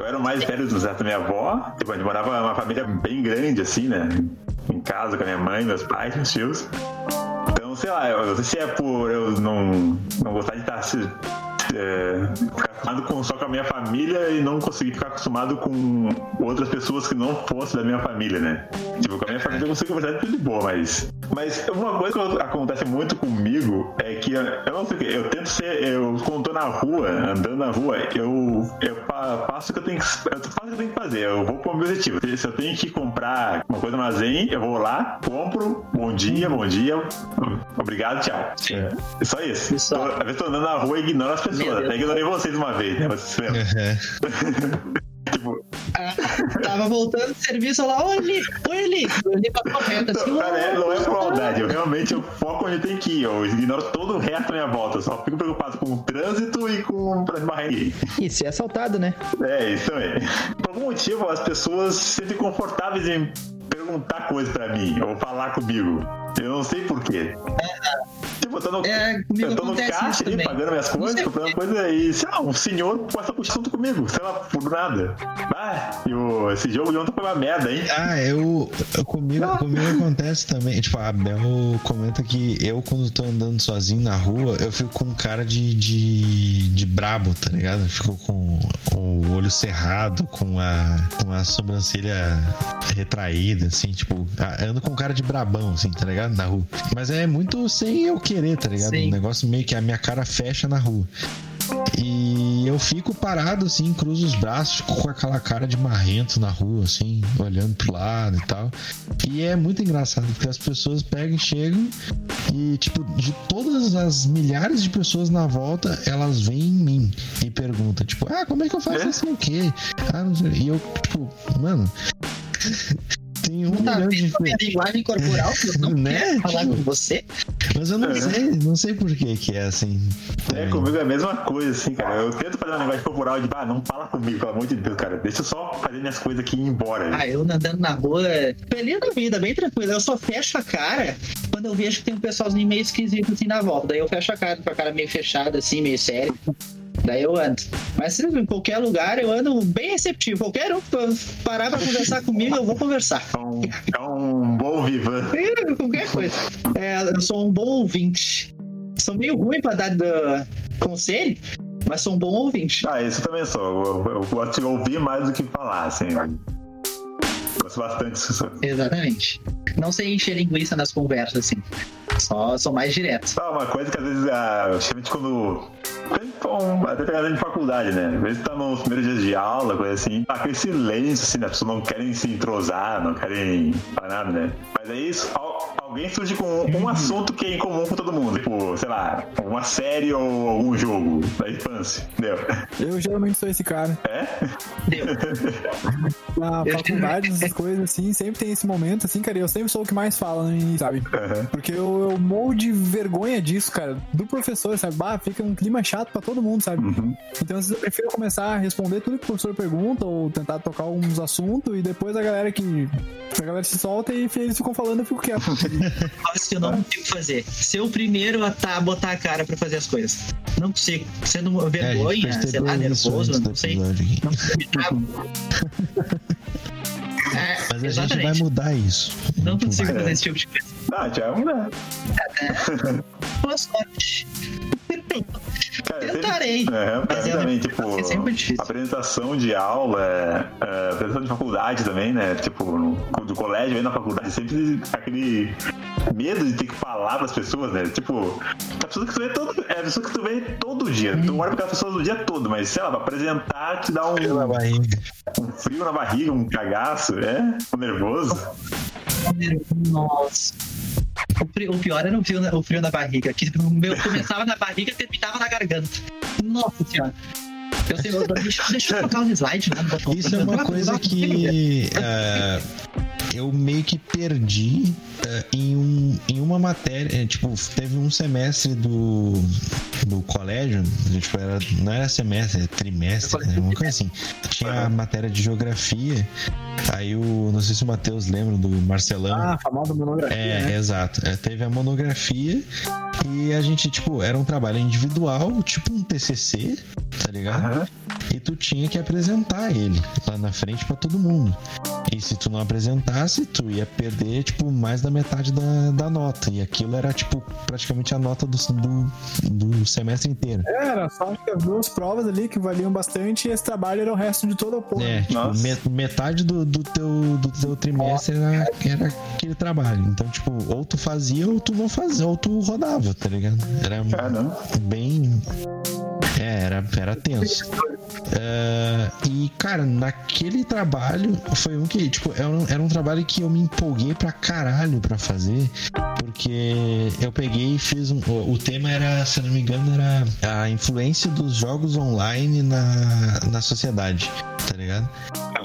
Eu era o mais velho dos da minha avó. Tipo, a gente morava numa família bem grande, assim, né? Em casa com a minha mãe, meus pais, meus tios. Então, sei lá, eu não sei se é por eu não, não gostar de estar se, é, acostumado com, só com a minha família e não conseguir ficar acostumado com outras pessoas que não fossem da minha família, né? Tipo, com a minha família eu consigo conversar tudo de boa, mas. Mas uma coisa que acontece muito comigo é que eu, eu não sei o que, eu tento ser. Eu, quando tô na rua, andando na rua, eu, eu fa- faço o que eu tenho que. Eu faço o que eu tenho que fazer, eu vou pro meu objetivo. Se eu tenho que comprar uma coisa no armazém, eu vou lá, compro, bom dia, bom dia, obrigado, tchau. É só isso. Isso. Tô, às vezes tô andando na rua e ignoro as pessoas. Até ignorei vocês uma vez, né? Vocês? É. tipo, Ah, tava voltando do serviço lá, oi, Eli, oi, Eli. Eu olhei pra correta assim, Não, cara, é- não é por maldade, eu realmente eu foco onde tem que ir, eu ignoro todo o resto da minha volta, eu só fico preocupado com o trânsito e com pra esbarrar ninguém. E ser assaltado, né? É, isso também. Por algum motivo, as pessoas se sentem confortáveis em perguntar coisas pra mim, ou falar comigo. Eu não sei porquê. Tipo, eu tô no, É, eu tô no caixa ali, pagando minhas coisas, comprando coisa, e sei lá, um senhor passa com assunto comigo, sei lá, por nada. Ah, e o, esse jogo de ontem foi uma merda, hein? Ah, eu, eu comigo, comigo acontece também. Tipo, a Bel comenta que eu, quando tô andando sozinho na rua, eu fico com cara de, de, de brabo, tá ligado? Eu fico com o olho cerrado, com a, com a sobrancelha retraída, assim, tipo, ah, ando com cara de brabão, assim, tá ligado? Na rua. Mas é muito sem eu querer, tá ligado? Sim. Um negócio meio que a minha cara fecha na rua. E eu fico parado assim, cruzo os braços, com aquela cara de marrento na rua, assim, olhando pro lado e tal. E é muito engraçado, porque as pessoas pegam e chegam e, tipo, de todas as milhares de pessoas na volta, elas vêm em mim e perguntam, tipo, ah, como é que eu faço É? assim o quê? Ah, não sei. E eu, tipo, mano. Tem um tá milhão de. minha linguagem corporal que eu não Né? quero falar com você? Mas eu não É. sei, não sei por que que é assim. É, também. comigo é a mesma coisa, assim, cara. Eu tento fazer um negócio corporal de, ah, não fala comigo, pelo amor de Deus, cara. Deixa eu só fazer minhas coisas aqui e ir embora. Ah, eu andando na rua, feliz da vida, bem tranquilo. Eu só fecho a cara quando eu vejo que tem um pessoalzinho meio esquisito assim na volta. Daí eu fecho a cara com a cara meio fechada, assim, meio sério. Daí eu ando. Mas em qualquer lugar eu ando bem receptivo. Qualquer um parar pra conversar comigo, eu vou conversar. É um, é um bom vivan. É, Qualquer coisa. É, eu sou um bom ouvinte. Sou meio ruim pra dar da- conselho, mas sou um bom ouvinte. Ah, isso eu também sou. Eu, eu gosto de ouvir mais do que falar, assim. Gosto bastante. Exatamente. Não sei encher linguiça nas conversas, assim. Só sou mais direto. Ah, uma coisa que às vezes, ah, principalmente quando. Bom, até pegar de faculdade, né? Às vezes tá nos primeiros dias de aula, coisa assim. Ah, aquele silêncio, assim, né? As pessoas não querem se entrosar, não querem falar nada, né? Mas aí isso, alguém surge com um assunto que é em comum com todo mundo. Tipo, sei lá, uma série ou algum jogo da infância, entendeu? Eu geralmente sou esse cara. É? Deu. Na faculdade, essas coisas assim, sempre tem esse momento, assim, cara. e Eu sempre sou o que mais fala sabe? Aham. Porque eu, eu morro de vergonha disso, cara. Do professor, sabe? Bah, fica um clima chato pra todo mundo, sabe? Uhum. Então, às vezes, eu prefiro começar a responder tudo que o professor pergunta ou tentar tocar alguns assuntos e depois a galera que. A galera se solta e eles ficam falando, eu fico quieto. coisa que eu não consigo fazer. Ser o primeiro a tá, botar a cara pra fazer as coisas. Não consigo. Sendo uma É, vergonha, sei percebeu lá, nervoso, não sei. Não consigo. É, Mas a gente vai exatamente. mudar isso. Não consigo vai. fazer esse tipo de coisa. Ah, já é um, né? Boa sorte. Cara, eu Tentarei. sempre- É, Mas é- também, tipo, é sempre difícil. apresentação de aula, é, apresentação de faculdade também, né? Tipo, no, do colégio aí na faculdade, sempre aquele medo de ter que falar pras pessoas, né? Tipo, a pessoa que tu vê todo, é a pessoa que tu vê todo dia. Tu olha pra aquela pessoa o dia todo, mas sei lá, pra apresentar te dá um, Pela barriga. um frio na barriga, um cagaço, é? Um nervoso. Nossa. O, frio- o pior era o frio, na- o frio na barriga. Que o meu começava na barriga e terminava na garganta. Nossa senhora. Eu sei, eu, deixa, deixa eu colocar os slides lá no botão. Isso é uma coisa que. é, eu meio que perdi eh, em, um, em uma matéria. eh, tipo, teve um semestre do, do colégio, tipo, era, não era semestre, era trimestre, né, uma coisa assim. Tinha a matéria de geografia. Aí o. Não sei se o Matheus lembra do Marcelão. Ah, a famosa monografia, É, né? exato. É, teve a monografia e a gente, tipo, era um trabalho individual, tipo um TCC, tá ligado? E tu tinha que apresentar ele lá na frente pra todo mundo. E se tu não apresentasse, tu ia perder, tipo, mais da metade da, da nota. E aquilo era, tipo, praticamente a nota do, do, do semestre inteiro. É, Era só acho que as duas provas ali que valiam bastante e esse trabalho era o resto de toda a porra. É, tipo, Nossa. me- metade do, do, teu, do teu trimestre era, era aquele trabalho. Então, tipo, ou tu fazia ou tu não fazia, ou tu rodava, tá ligado? Era Caramba. bem. É, era, era tenso. É, e, cara, naquele trabalho foi um que, tipo, era um, era um trabalho que eu me empolguei pra caralho pra fazer. Porque eu peguei e fiz um. O, o tema era, se eu não me engano, era a influência dos jogos online na, na sociedade, tá ligado?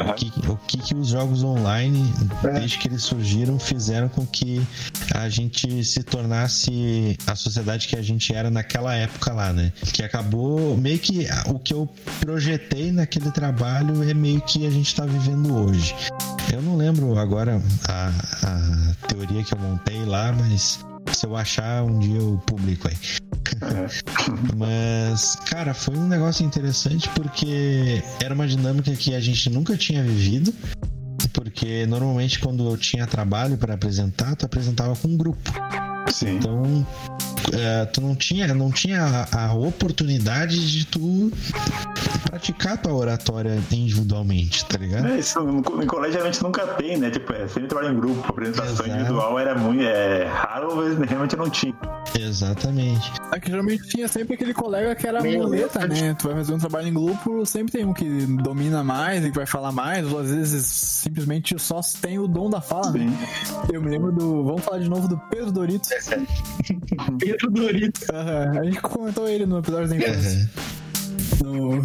O que, o que, que os jogos online, desde que eles surgiram, fizeram com que a gente se tornasse a sociedade que a gente era naquela época lá, né? Que acabou meio que o que eu projetei naquele trabalho é meio que a gente tá vivendo hoje. Eu não lembro agora a, a teoria que eu montei lá, mas se eu achar um dia eu publico aí. Mas, cara, foi um negócio interessante porque era uma dinâmica que a gente nunca tinha vivido. Porque normalmente quando eu tinha trabalho para apresentar, tu apresentava com um grupo. Sim. Então, eh, tu não tinha, não tinha a, a oportunidade de tu praticar tua oratória individualmente, tá ligado? É, isso no, no colégio a gente nunca tem, né? Tipo, é, sempre trabalha em grupo. Apresentação Exato. individual era muito é, raro, mas realmente não tinha. Exatamente. É que geralmente tinha sempre aquele colega que era Meu muleta, né? Tu vai fazer um trabalho em grupo, sempre tem um que domina mais e que vai falar mais, ou às vezes simplesmente só tem o dom da fala, né? Eu me lembro do. Vamos falar de novo do Pedro Dorito. Pedro Dorito. Aham, A gente comentou ele no episódio da infância. Aham. No-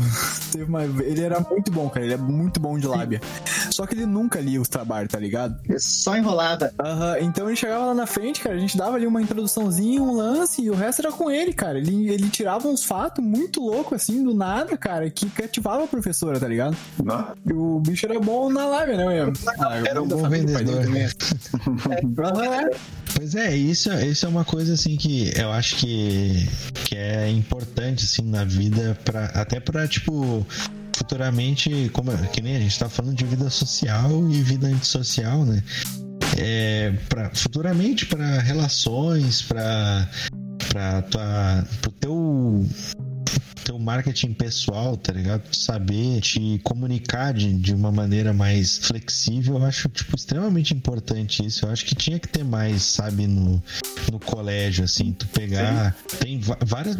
Teve uma... Ele era muito bom, cara. Ele é muito bom de lábia. Só que ele nunca lia os trabalhos, tá ligado? Só enrolava. Aham, então ele chegava lá na frente, cara, a gente dava ali uma introduçãozinha, um lance, e o resto era com ele, cara. Ele, ele tirava uns fatos muito loucos, assim, do nada, cara, que cativava a professora, tá ligado? Não? E o bicho era bom na lábia, né, William? Ah, Era um da bom família do pai dele vendedor. também. É, aham, Pois é, isso, isso é uma coisa assim que eu acho que, que é importante assim na vida para até para tipo futuramente, como que nem a gente tá falando de vida social e vida antissocial, né? É, pra, futuramente para relações, para para tua pro teu teu marketing pessoal, tá ligado? Saber te comunicar de, de uma maneira mais flexível, eu acho, tipo, extremamente importante isso. Eu acho que tinha que ter mais, sabe, no, no colégio, assim, tu pegar. Tem várias,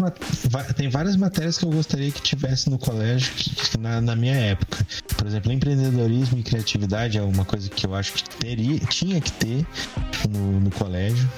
tem várias matérias que eu gostaria que tivesse no colégio que, que na, na minha época. Por exemplo, empreendedorismo e criatividade é uma coisa que eu acho que teria, tinha que ter no, no colégio.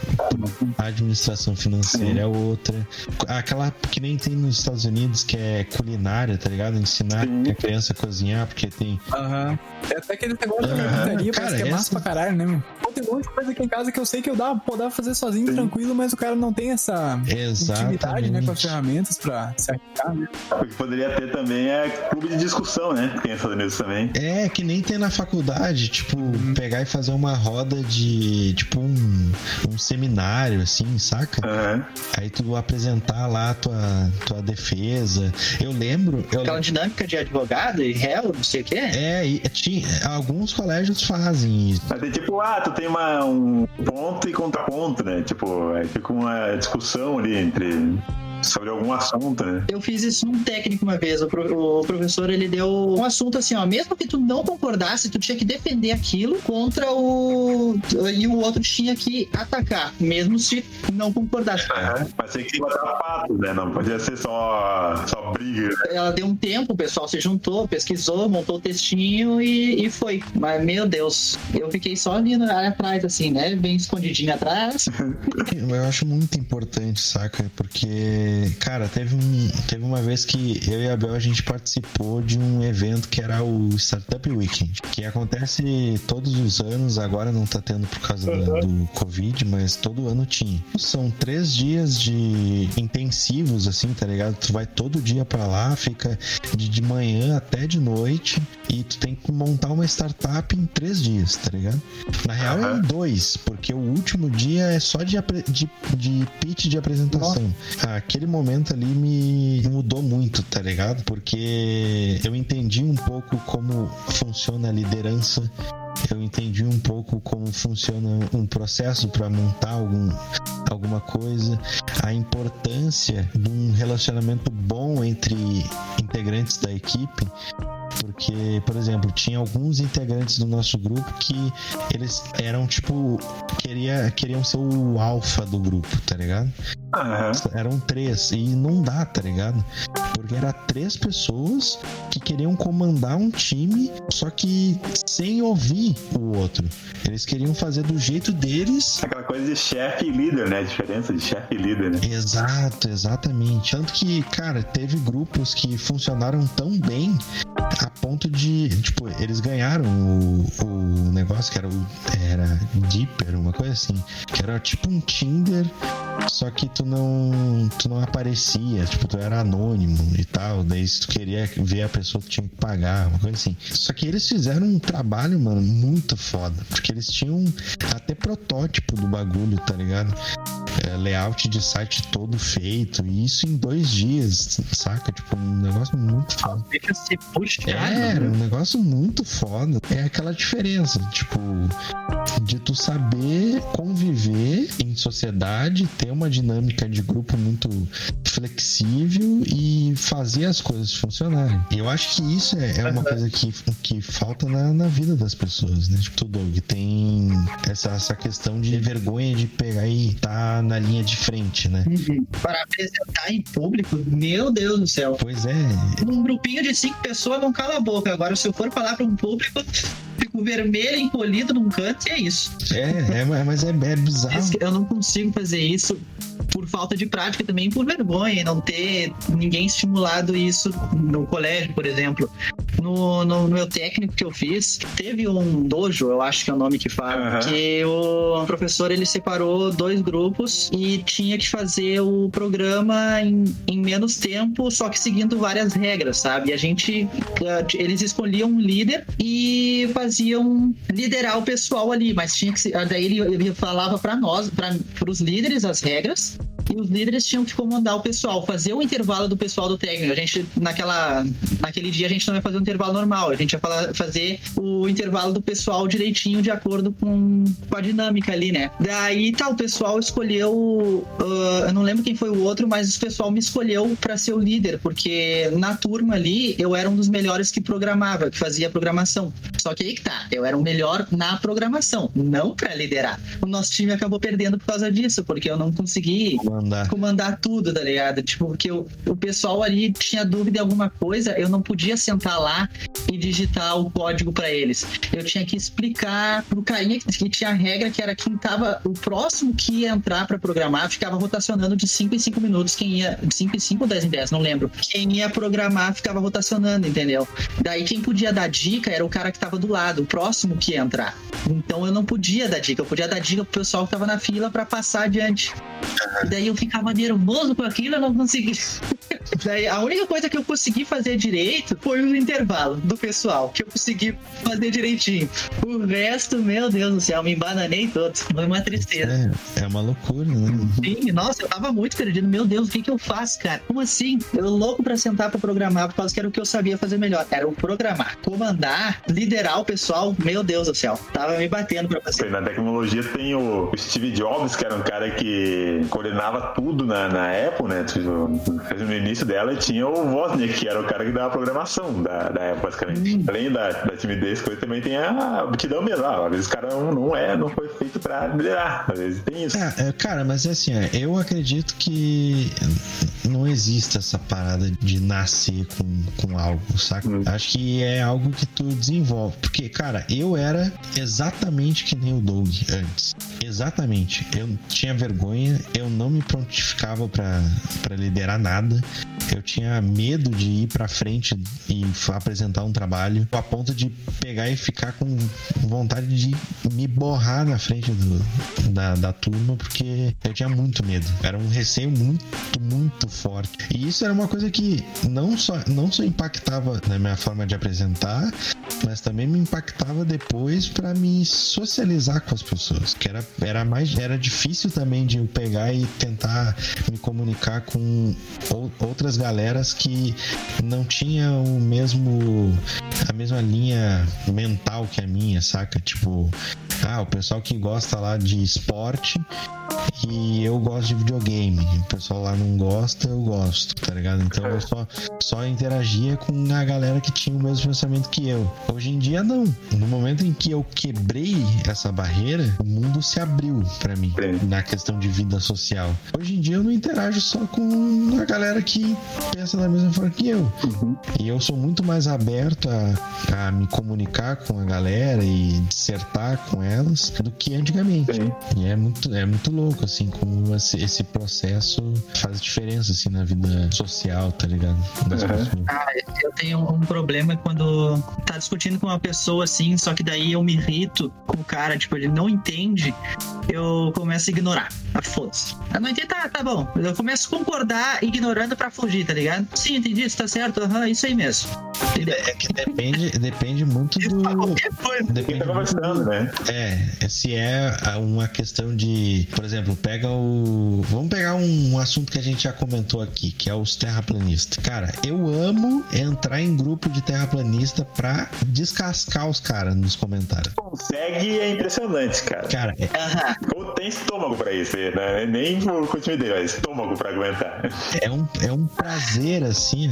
A administração financeira é outra. Aquela que nem tem nos Estados Unidos, que é culinária, tá ligado? Ensinar Sim. a criança a cozinhar, porque tem. Aham. É até aquele negócio da Aham. carpintaria, Cara, parece que é massa essa- pra caralho, né, meu? Pô, tem um monte de coisa aqui em casa que eu sei que eu dava, pô, dava pra fazer sozinho, tranquilo, mas o cara não tem essa intimidade, né, com as Exatamente. ferramentas pra se arriscar, né? O que poderia ter também é clube de discussão, né? Tem essa nisso também. É, que nem tem na faculdade, tipo, pegar e fazer uma roda de, tipo, um, um seminário, assim, saca? Aí tu apresentar lá a tua, tua defesa. Eu lembro. Eu Aquela dinâmica de advogado e réu, não sei o quê. É, e tinha, alguns colégios fazem isso. Mas é tipo, ah, tu tem uma, um ponto e contraponto, né? Tipo, é fica uma discussão ali entre. Sobre algum assunto, né? Eu fiz isso num técnico uma vez. O, pro- o professor ele deu um assunto assim, ó. Mesmo que tu não concordasse, tu tinha que defender aquilo contra o. E o outro tinha que atacar, mesmo se não concordasse. Mas tem que botar fatos, né? Não podia ser só, só briga. né? Ela deu um tempo, o pessoal se juntou, pesquisou, montou o textinho e, e foi. Mas, meu Deus, eu fiquei só ali na- atrás, assim, né? Bem escondidinho atrás. Eu acho muito importante, saca? Porque Cara, teve, um, teve uma vez que eu e a Bel a gente participou de um evento que era o Startup Weekend, que acontece todos os anos, agora não tá tendo por causa da- do Covid, mas todo ano tinha. São três dias de intensivos, assim, tá ligado? Tu vai todo dia pra lá, fica de, de manhã até de noite e tu tem que montar uma startup em três dias, tá ligado? Na real é em dois, porque o último dia é só de, de, de pitch de apresentação. Aquele momento ali me mudou muito, tá ligado? Porque eu entendi um pouco como funciona a liderança. Eu entendi um pouco como funciona um processo para montar algum, alguma coisa, a importância de um relacionamento bom entre integrantes da equipe, porque, por exemplo, tinha alguns integrantes do nosso grupo que eles eram tipo queria, queriam ser o alfa do grupo, tá ligado? Aham. Eram três e não dá, tá ligado? Porque era três pessoas que queriam comandar um time, só que sem ouvir o outro. Eles queriam fazer do jeito deles Aquela coisa de chefe e líder, né? A diferença de chefe e líder, né? Exato, exatamente. Tanto que, cara, teve grupos que funcionaram tão bem a ponto de, tipo, eles ganharam o, o negócio que era o era Deeper, uma coisa assim, que era tipo um Tinder, só que tu não tu não aparecia, tipo, tu era anônimo e tal, daí se tu queria ver a pessoa tu tinha que pagar, uma coisa assim. Só que eles fizeram um trabalho, mano, muito foda, porque eles tinham até protótipo do bagulho, tá ligado? é, layout de site todo feito, e isso em dois dias, saca? Tipo, um negócio muito foda. Deixa se puxar. É, era um negócio muito foda. É aquela diferença, tipo, de tu saber conviver em sociedade, ter uma dinâmica de grupo muito flexível e fazer as coisas funcionarem. E eu acho que isso é, é uma coisa que, que falta na, na vida das pessoas, né? Tipo, tu, Doug, tem essa, essa questão de vergonha de pegar e tá na linha de frente, né? Para apresentar em público, meu Deus do céu. Pois é, Num grupinho de cinco pessoas não cala a boca. Agora, se eu for falar para um público, fico vermelho, encolhido num canto e é isso. é, é mas é, é bizarro. Eu não consigo fazer isso por falta de prática também, por vergonha, não ter ninguém estimulado isso no colégio, por exemplo. No, no, no meu técnico que eu fiz, teve um dojo, eu acho que é o nome que fala, Aham. que o professor ele separou dois grupos e tinha que fazer o programa em, em menos tempo, só que seguindo várias regras, sabe? E a gente, eles escolhiam um líder e faziam liderar o pessoal ali, mas tinha que ser, daí ele, ele falava para nós, para os líderes as regras e os líderes tinham que comandar o pessoal, fazer o intervalo do pessoal do técnico. A gente, naquela, naquele dia, a gente não ia fazer um intervalo normal, a gente ia falar- fazer o intervalo do pessoal direitinho, de acordo com, com a dinâmica ali, né? Daí, tá, o pessoal escolheu. ah, eu não lembro quem foi o outro, mas o pessoal me escolheu para ser o líder, porque na turma ali eu era um dos melhores que programava, que fazia programação. Só que aí que tá, eu era o melhor na programação, não para liderar. O nosso time acabou perdendo por causa disso, porque eu não consegui. Comandar tudo, tá ligado? Tipo, porque o, o pessoal ali tinha dúvida em alguma coisa, eu não podia sentar lá e digitar o código pra eles. Eu tinha que explicar pro carinha que, que tinha a regra que era quem tava. O próximo que ia entrar pra programar ficava rotacionando de 5 em 5 minutos. Quem ia. De 5 em 5 ou 10 em 10, não lembro. Quem ia programar ficava rotacionando, entendeu? Daí quem podia dar dica era o cara que tava do lado, o próximo que ia entrar. Então eu não podia dar dica, eu podia dar dica pro pessoal que tava na fila pra passar adiante. E daí eu ficava nervoso com aquilo, eu não consegui. Daí a única coisa que eu consegui fazer direito foi o intervalo do pessoal, que eu consegui fazer direitinho. O resto, meu Deus do céu, me embananei todo. Foi uma tristeza. É, é uma loucura, né? Sim, nossa, eu tava muito perdido. Meu Deus, o que que eu faço, cara? Como assim? Eu louco pra sentar pra programar, por causa que era o que eu sabia fazer melhor. Era o programar. Comandar, liderar o pessoal, meu Deus do céu. Tava me batendo pra fazer. Na tecnologia tem o Steve Jobs, que era um cara que coordenava tudo na, na Apple, né? No início dela tinha o Wozniak, que era o cara que dava a programação da, da Apple, basicamente. Além da, da timidez, coisa também tem a aptidão mesmo. Ah, às vezes o cara não, é, não foi feito pra liderar. Às vezes tem isso. É, é, cara, mas é assim, ó, eu acredito que não existe essa parada de nascer com, com algo, saca? Hum. Acho que é algo que tu desenvolve. Porque, cara, eu era exatamente que nem o Doug antes. Exatamente. Eu tinha vergonha, eu não me prontificava pra liderar nada. Eu tinha medo de ir pra frente e apresentar um trabalho, a ponto de pegar e ficar com vontade de me borrar na frente do, da, da turma, porque eu tinha muito medo. Era um receio muito, muito forte. E isso era uma coisa que não só, não só impactava na minha forma de apresentar, mas também me impactava depois para me socializar com as pessoas. Que era, era mais era difícil também de eu pegar e tentar me comunicar com ou- outras galeras que não tinham o mesmo a mesma linha mental que a minha, saca? Tipo, ah, o pessoal que gosta lá de esporte e eu gosto de videogame. O pessoal lá não gosta, eu gosto, tá ligado? Então eu só, só interagia com a galera que tinha o mesmo pensamento que eu. Hoje em dia, não. No momento em que eu quebrei essa barreira, o mundo se abriu pra mim na questão de vida social. Hoje em dia eu não interajo só com a galera que pensa da mesma forma que eu. E eu sou muito mais aberto a, a me comunicar com a galera e dissertar com elas do que antigamente. Sim. E é muito, é muito louco, assim, como esse, processo faz diferença, assim, na vida social, tá ligado? Uhum. Ah, eu tenho um problema quando tá discutindo com uma pessoa assim, só que daí eu me irrito com o cara, tipo, ele não entende, eu começo a ignorar. Ah, foda-se. Eu não entendo, tá, tá bom. Eu começo a concordar ignorando pra fugir, tá ligado? Sim, entendi, isso tá certo, aham, isso aí mesmo. Entendeu? É que depende, depende muito do. Qualquer coisa. Depende tá muito conversando, né? É, se é uma questão de, por exemplo, pega o. Vamos pegar um assunto que a gente já comentou aqui, que é os terraplanistas. Cara, eu amo entrar em grupo de terraplanista pra descascar os caras nos comentários. Consegue é impressionante, cara. Cara, é. Ou tem estômago pra isso, né? Nem por continuidade, mas estômago pra aguentar. é um, é um prazer, assim,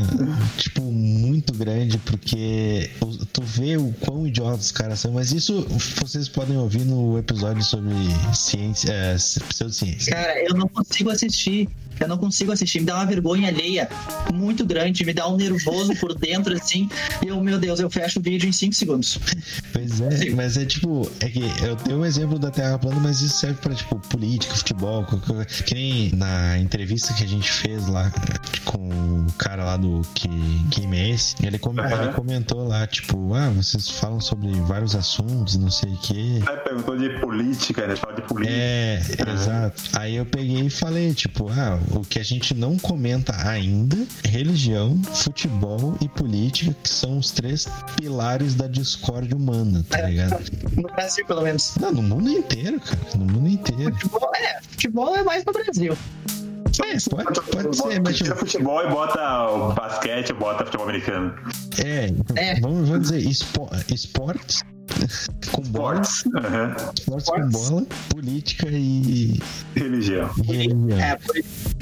tipo, muito grande, porque tu vê o quão idiotas os caras são, mas isso vocês podem ouvir no episódio sobre ciência, é, pseudociência. Cara, eu não consigo assistir. Eu não consigo assistir. Me dá uma vergonha alheia muito grande. Me dá um nervoso por dentro, assim. E eu, meu Deus, eu fecho o vídeo em 5 segundos. Pois é, mas é tipo, é que eu tenho um exemplo da Terra plana, mas isso serve pra, tipo, política, futebol, qualquer coisa. que nem na entrevista que a gente fez lá com o cara lá do que Game é esse, ele, com- Aham. ele comentou lá, tipo, ah, vocês falam sobre vários assuntos, não sei o quê. Aí perguntou de política, né? Fala de política. É, exato. Aí eu peguei e falei, tipo, ah, o que a gente não comenta ainda, religião, futebol e política, que são os três pilares da discórdia humana, tá ligado? No Brasil, pelo menos. Não, no mundo inteiro, cara. No mundo inteiro. Futebol é, futebol é mais no Brasil. É, pode, pode ser, mas Tira futebol e bota o basquete, bota futebol americano. é, É. Vamos, vamos dizer, espo, esportes com bola, Esportes. Aham. esportes com bola, política e, Religião. e religião. É,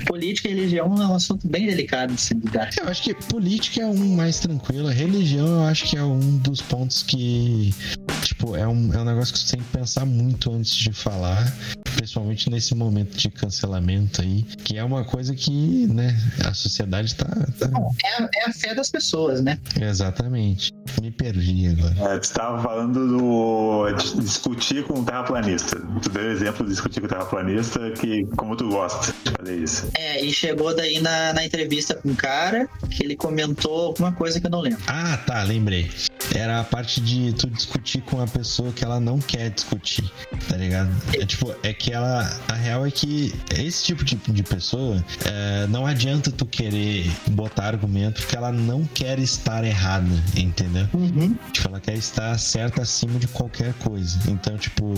política e religião é um assunto bem delicado de se lidar. Eu acho que política é um mais tranquilo. Religião eu acho que é um dos pontos que, tipo, é um, é um negócio que você tem que pensar muito antes de falar. Principalmente nesse momento de cancelamento aí. Que é uma coisa que, né, a sociedade tá. tá... É, a- é a fé das pessoas, né? Exatamente. Me perdi agora. É, tu estava falando do de discutir com o terraplanista. Tu deu exemplo de discutir com o terraplanista que como tu gosta de fazer isso. É, e chegou daí na, na entrevista com o cara que ele comentou alguma coisa que eu não lembro. Ah, tá, lembrei. Era a parte de tu discutir com a pessoa que ela não quer discutir, tá ligado? É tipo, é que ela. A real é que esse tipo de, de pessoa é, não adianta tu querer botar argumento porque ela não quer estar errada, entendeu? Tipo, ela quer estar certa acima de qualquer coisa. Então, tipo,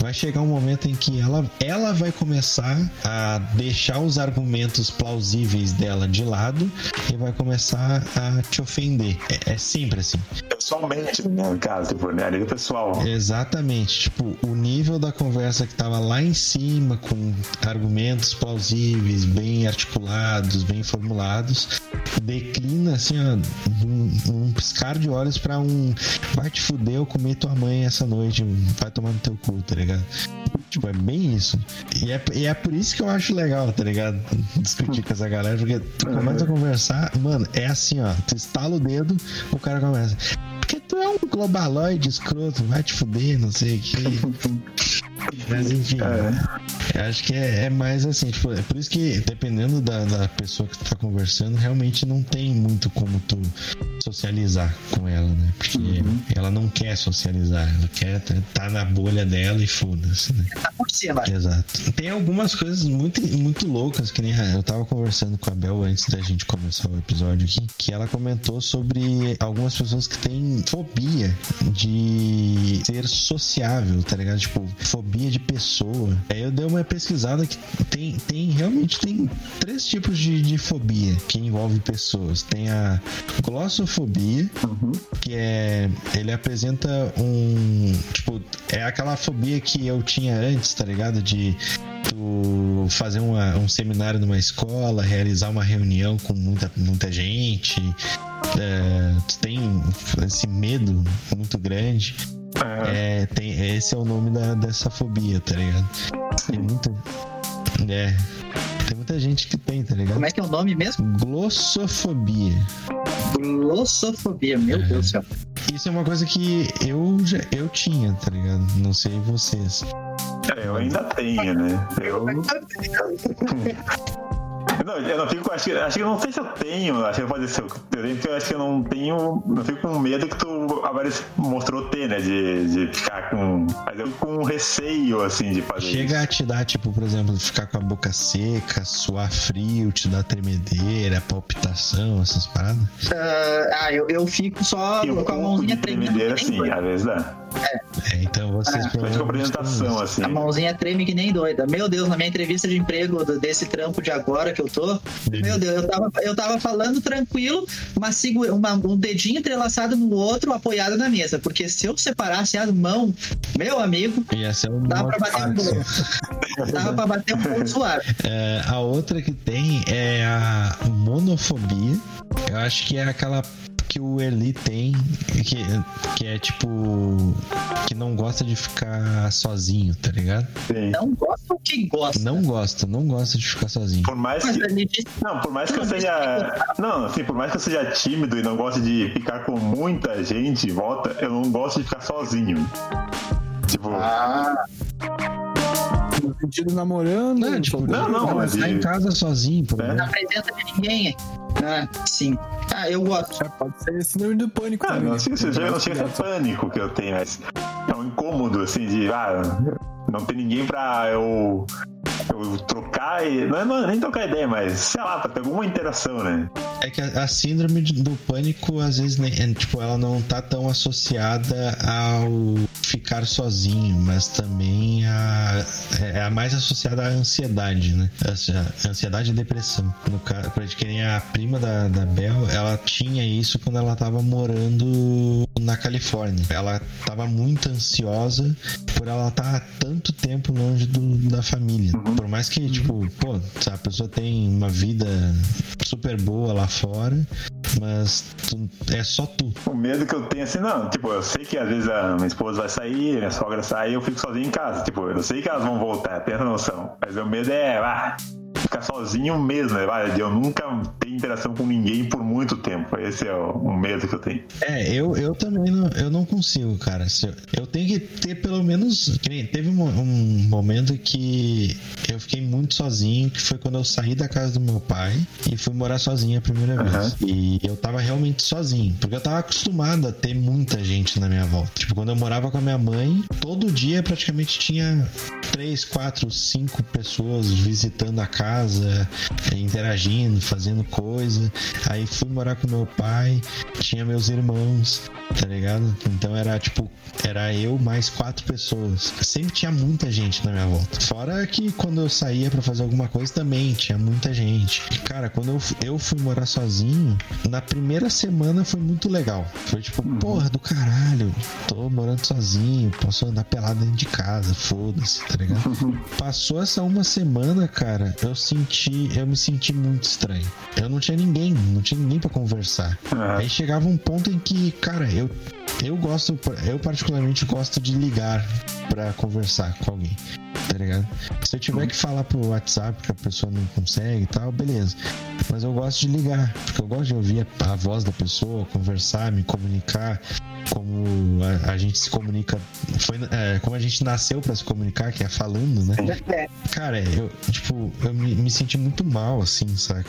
vai chegar um momento em que ela, ela vai começar a deixar os argumentos plausíveis dela de lado e vai começar a te ofender. É, é sempre assim. Pessoalmente, né, no caso, tipo, né, a nível pessoal. Exatamente. Tipo, o nível da conversa que tava lá em cima, com argumentos plausíveis, bem articulados, bem formulados, declina assim, ó, um, um piscar de olhos pra um vai te fuder, eu comi tua mãe essa noite, vai tomar no teu cu, tá ligado? Tipo, é bem isso. E é, e é por isso que eu acho legal, tá ligado? Discutir com essa galera, porque tu começa a conversar, mano, é assim, ó, tu estala o dedo, o cara começa. Porque tu é um globaloide escroto, vai te fuder, não sei o que. Mas enfim, Acho que é, é mais assim, tipo, é por isso que dependendo da, da pessoa que tu tá conversando, realmente não tem muito como tu socializar com ela, né? Porque ela não quer socializar, ela quer tá na bolha dela e foda-se, né? Tá por cima. Exato. Tem algumas coisas muito, muito loucas, que nem eu tava conversando com a Bel antes da gente começar o episódio aqui, que ela comentou sobre algumas pessoas que têm fobia de ser sociável, tá ligado? Tipo, fobia de pessoa. Aí eu dei uma pesquisada que tem, tem realmente tem três tipos de, de fobia que envolve pessoas. Tem a glossofobia, que é ele apresenta um tipo é aquela fobia que eu tinha antes, tá ligado? De tu fazer uma- um seminário numa escola, realizar uma reunião com muita, muita gente. é, tu tem esse medo muito grande. É, tem, esse é o nome da, dessa fobia, tá ligado? Tem muita. É. Tem muita gente que tem, tá ligado? Como é que é o nome mesmo? Glossofobia. Glossofobia, meu Uhum. Deus do céu. Isso é uma coisa que eu já eu tinha, tá ligado? Não sei vocês. É, eu ainda tenho, né? Eu. Não, eu não fico. Acho que, acho que eu não sei se eu tenho. Acho que pode ser. Eu tenho porque eu acho que eu não tenho. Eu fico com medo que tu agora mostrou ter, né? De, de ficar com. Mas eu fico com receio, assim, de fazer Chega isso. a te dar, tipo, por exemplo, ficar com a boca seca, suar frio, te dar tremedeira, palpitação, essas paradas. Ah, eu, eu fico só E um com a mãozinha tremendo. tremedeira, nem sim, às vezes dá. É, então vocês com provavelmente apresentação, assim. A mãozinha treme que nem doida. Meu Deus, na minha entrevista de emprego do- desse trampo de agora que eu tô, meu Deus, eu tava, eu tava falando tranquilo, mas sigo uma, um dedinho entrelaçado no outro, apoiado na mesa. Porque se eu separasse as mãos, meu amigo. Ia ser um dava pra bater um pouco. Dava pra bater um pouco suave. É, a outra que tem é a monofobia. Eu acho que é aquela que o Eli tem, que, que é tipo. que não gosta de ficar sozinho, tá ligado? Sim. Não gosta o que gosta. Não gosta, não gosta de ficar sozinho. Por mais que. Não, por mais que eu seja. Não, assim, por mais que eu seja tímido e não goste de ficar com muita gente em volta, eu não gosto de ficar sozinho. Tipo, ah, Sentido namorando. Não, tipo, Não, não, mas tá em casa sozinho, por É. exemplo. na presença de ninguém. Ah, sim. Ah, eu gosto. Já pode ser síndrome do pânico Ah, também. não, chega, chega, não chega a ser pânico que eu tenho, mas é um incômodo, assim, de ah, não tem ninguém pra eu, eu trocar e. Não é não é nem trocar ideia, mas sei lá, pra ter alguma interação, né? É que a, a síndrome do pânico, às vezes, nem- é, tipo, ela não tá tão associada ao ficar sozinho, mas também a, é a mais associada à ansiedade, né? A- Ansiedade e depressão. No caso, que nem a prima da, da Bel, ela tinha isso quando ela tava morando na Califórnia. Ela tava muito ansiosa por ela estar há tanto tempo longe do- da família. Por mais que, tipo, pô, a pessoa tem uma vida super boa lá fora, mas tu- é só tu. O medo que eu tenho, assim, não, tipo, eu sei que às vezes a minha esposa vai sair, minha sogra sai eu fico sozinho em casa. Tipo, eu sei que elas vão voltar, tem essa noção. Mas o medo é, ah, ficar sozinho mesmo, né? Vai, eu nunca ter interação com ninguém por muito tempo. Esse é o, o medo que eu tenho. É, eu, eu também não, eu não consigo, cara. Eu, eu tenho que ter pelo menos. Teve um, um momento que eu fiquei muito sozinho, que foi quando eu saí da casa do meu pai e fui morar sozinho a primeira vez. E eu tava realmente sozinho, porque eu tava acostumado a ter muita gente na minha volta. Tipo, quando eu morava com a minha mãe, todo dia praticamente tinha três, quatro, cinco pessoas visitando a casa, eh, interagindo, fazendo coisa. Aí fui morar com meu pai, tinha meus irmãos, tá ligado? Então era tipo, era eu mais quatro pessoas. Sempre tinha muita gente na minha volta. Fora que quando eu saía pra fazer alguma coisa também tinha muita gente. Cara, quando eu, eu fui morar sozinho, na primeira semana foi muito legal. Foi tipo, porra do caralho, tô morando sozinho, posso andar pelado dentro de casa, foda-se, tá ligado? Passou essa uma semana, cara, eu senti, eu me senti muito estranho. Eu não tinha ninguém, não tinha ninguém pra conversar. Aham. Aí chegava um ponto em que, cara, eu eu gosto, eu particularmente gosto de ligar pra conversar com alguém. tá ligado? Se eu tiver que falar pro WhatsApp que a pessoa não consegue e tal, beleza. Mas eu gosto de ligar, porque eu gosto de ouvir a, a voz da pessoa, conversar, me comunicar, como a, a gente se comunica, foi, é, como a gente nasceu para se comunicar, que é falando, né? Cara, eu, tipo, eu me, me senti muito mal, assim, saca?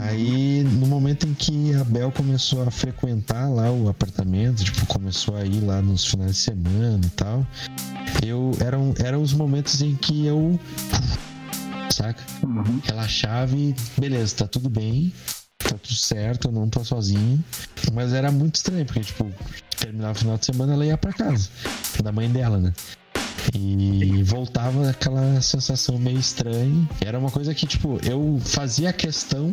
Aí, no momento em que a Bel começou a frequentar lá o apartamento, tipo, começou a ir lá nos finais de semana e tal, eu eram, eram os momentos em que eu saca? Relaxava e beleza, tá tudo bem, tá tudo certo, eu não tô sozinho. Mas era muito estranho, porque, tipo, terminava o final de semana, ela ia pra casa, da mãe dela, né? E voltava aquela sensação meio estranha. Era uma coisa que, tipo, eu fazia questão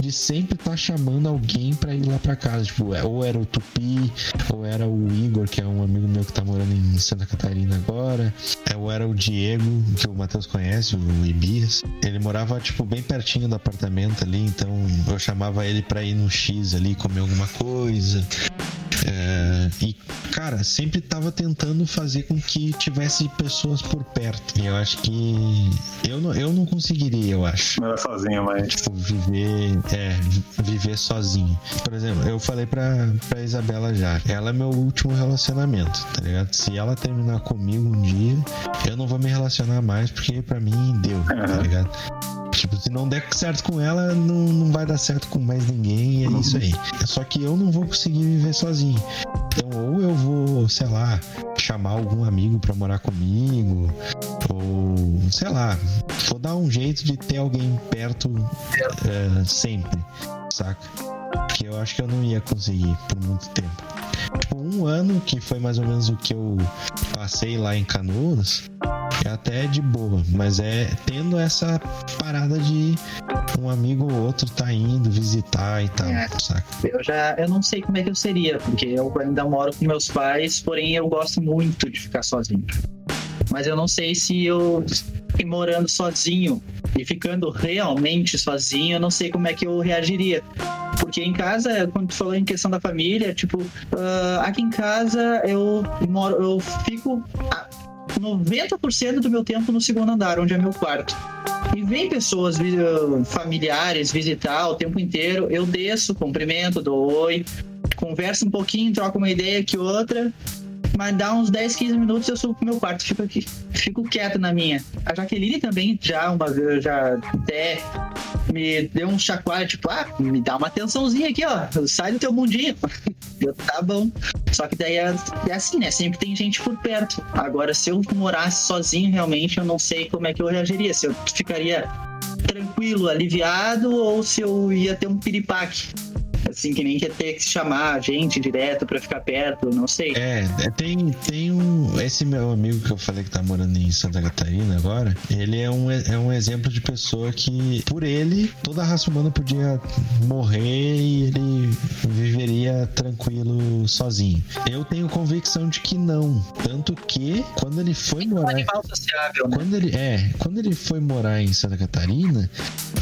de sempre estar chamando alguém pra ir lá pra casa. Tipo, ou era o Tupi, ou era o Igor, que é um amigo meu que tá morando em Santa Catarina agora. é, Ou era o Diego, que o Matheus conhece, o Ibias. Ele morava, tipo, bem pertinho do apartamento ali, então eu chamava ele pra ir no X ali comer alguma coisa. É, e, cara, sempre tava tentando fazer com que tivesse pessoas por perto. E eu acho que eu não, eu não conseguiria, eu acho. Não era sozinho, mas. Tipo, viver, é, vi- viver sozinho. Por exemplo, eu falei pra, pra Isabela já, ela é meu último relacionamento, tá ligado? Se ela terminar comigo um dia, eu não vou me relacionar mais, porque pra mim deu, tá ligado? Tipo, se não der certo com ela, não, não vai dar certo com mais ninguém, é isso aí. Só que eu não vou conseguir viver sozinho. Então, ou eu vou, sei lá, chamar algum amigo pra morar comigo, ou sei lá, vou dar um jeito de ter alguém perto é, sempre, saca? Porque eu acho que eu não ia conseguir por muito tempo. Tipo, um ano, que foi mais ou menos o que eu passei lá em Canoas, é até de boa, mas é tendo essa parada de um amigo ou outro tá indo visitar e tal, É. saca? Eu já eu não sei como é que eu seria, porque eu ainda moro com meus pais, porém eu gosto muito de ficar sozinho. Mas eu não sei se eu e morando sozinho e ficando realmente sozinho, eu não sei como é que eu reagiria. Porque em casa, quando tu falou em questão da família, tipo, ah, aqui em casa eu moro, eu fico ah, 90% do meu tempo no segundo andar, onde é meu quarto. E vem pessoas vi- familiares visitar o tempo inteiro, eu desço, cumprimento, dou oi, converso um pouquinho, troco uma ideia que outra, mas dá uns 10, 15 minutos eu subo pro meu quarto, fico aqui, fico quieto na minha. A Jaqueline também já uma vez, já até me deu um chacoalho, tipo, ah, me dá uma atençãozinha aqui, ó, sai do teu mundinho. Eu, tá bom. Só que daí é, é assim, né? Sempre tem gente por perto. Agora, se eu morasse sozinho, realmente, eu não sei como é que eu reagiria. Se eu ficaria tranquilo, aliviado, ou se eu ia ter um piripaque. Assim, que nem que ia ter que chamar gente direto pra ficar perto, não sei. É, é, tem, tem um. Esse meu amigo que eu falei que tá morando em Santa Catarina agora, ele é um, é um exemplo de pessoa que, por ele, toda a raça humana podia morrer e ele viveria tranquilo sozinho. Eu tenho convicção de que não. Tanto que, quando ele foi Um morar. animal sociável, né? Quando ele, é, quando ele foi morar em Santa Catarina,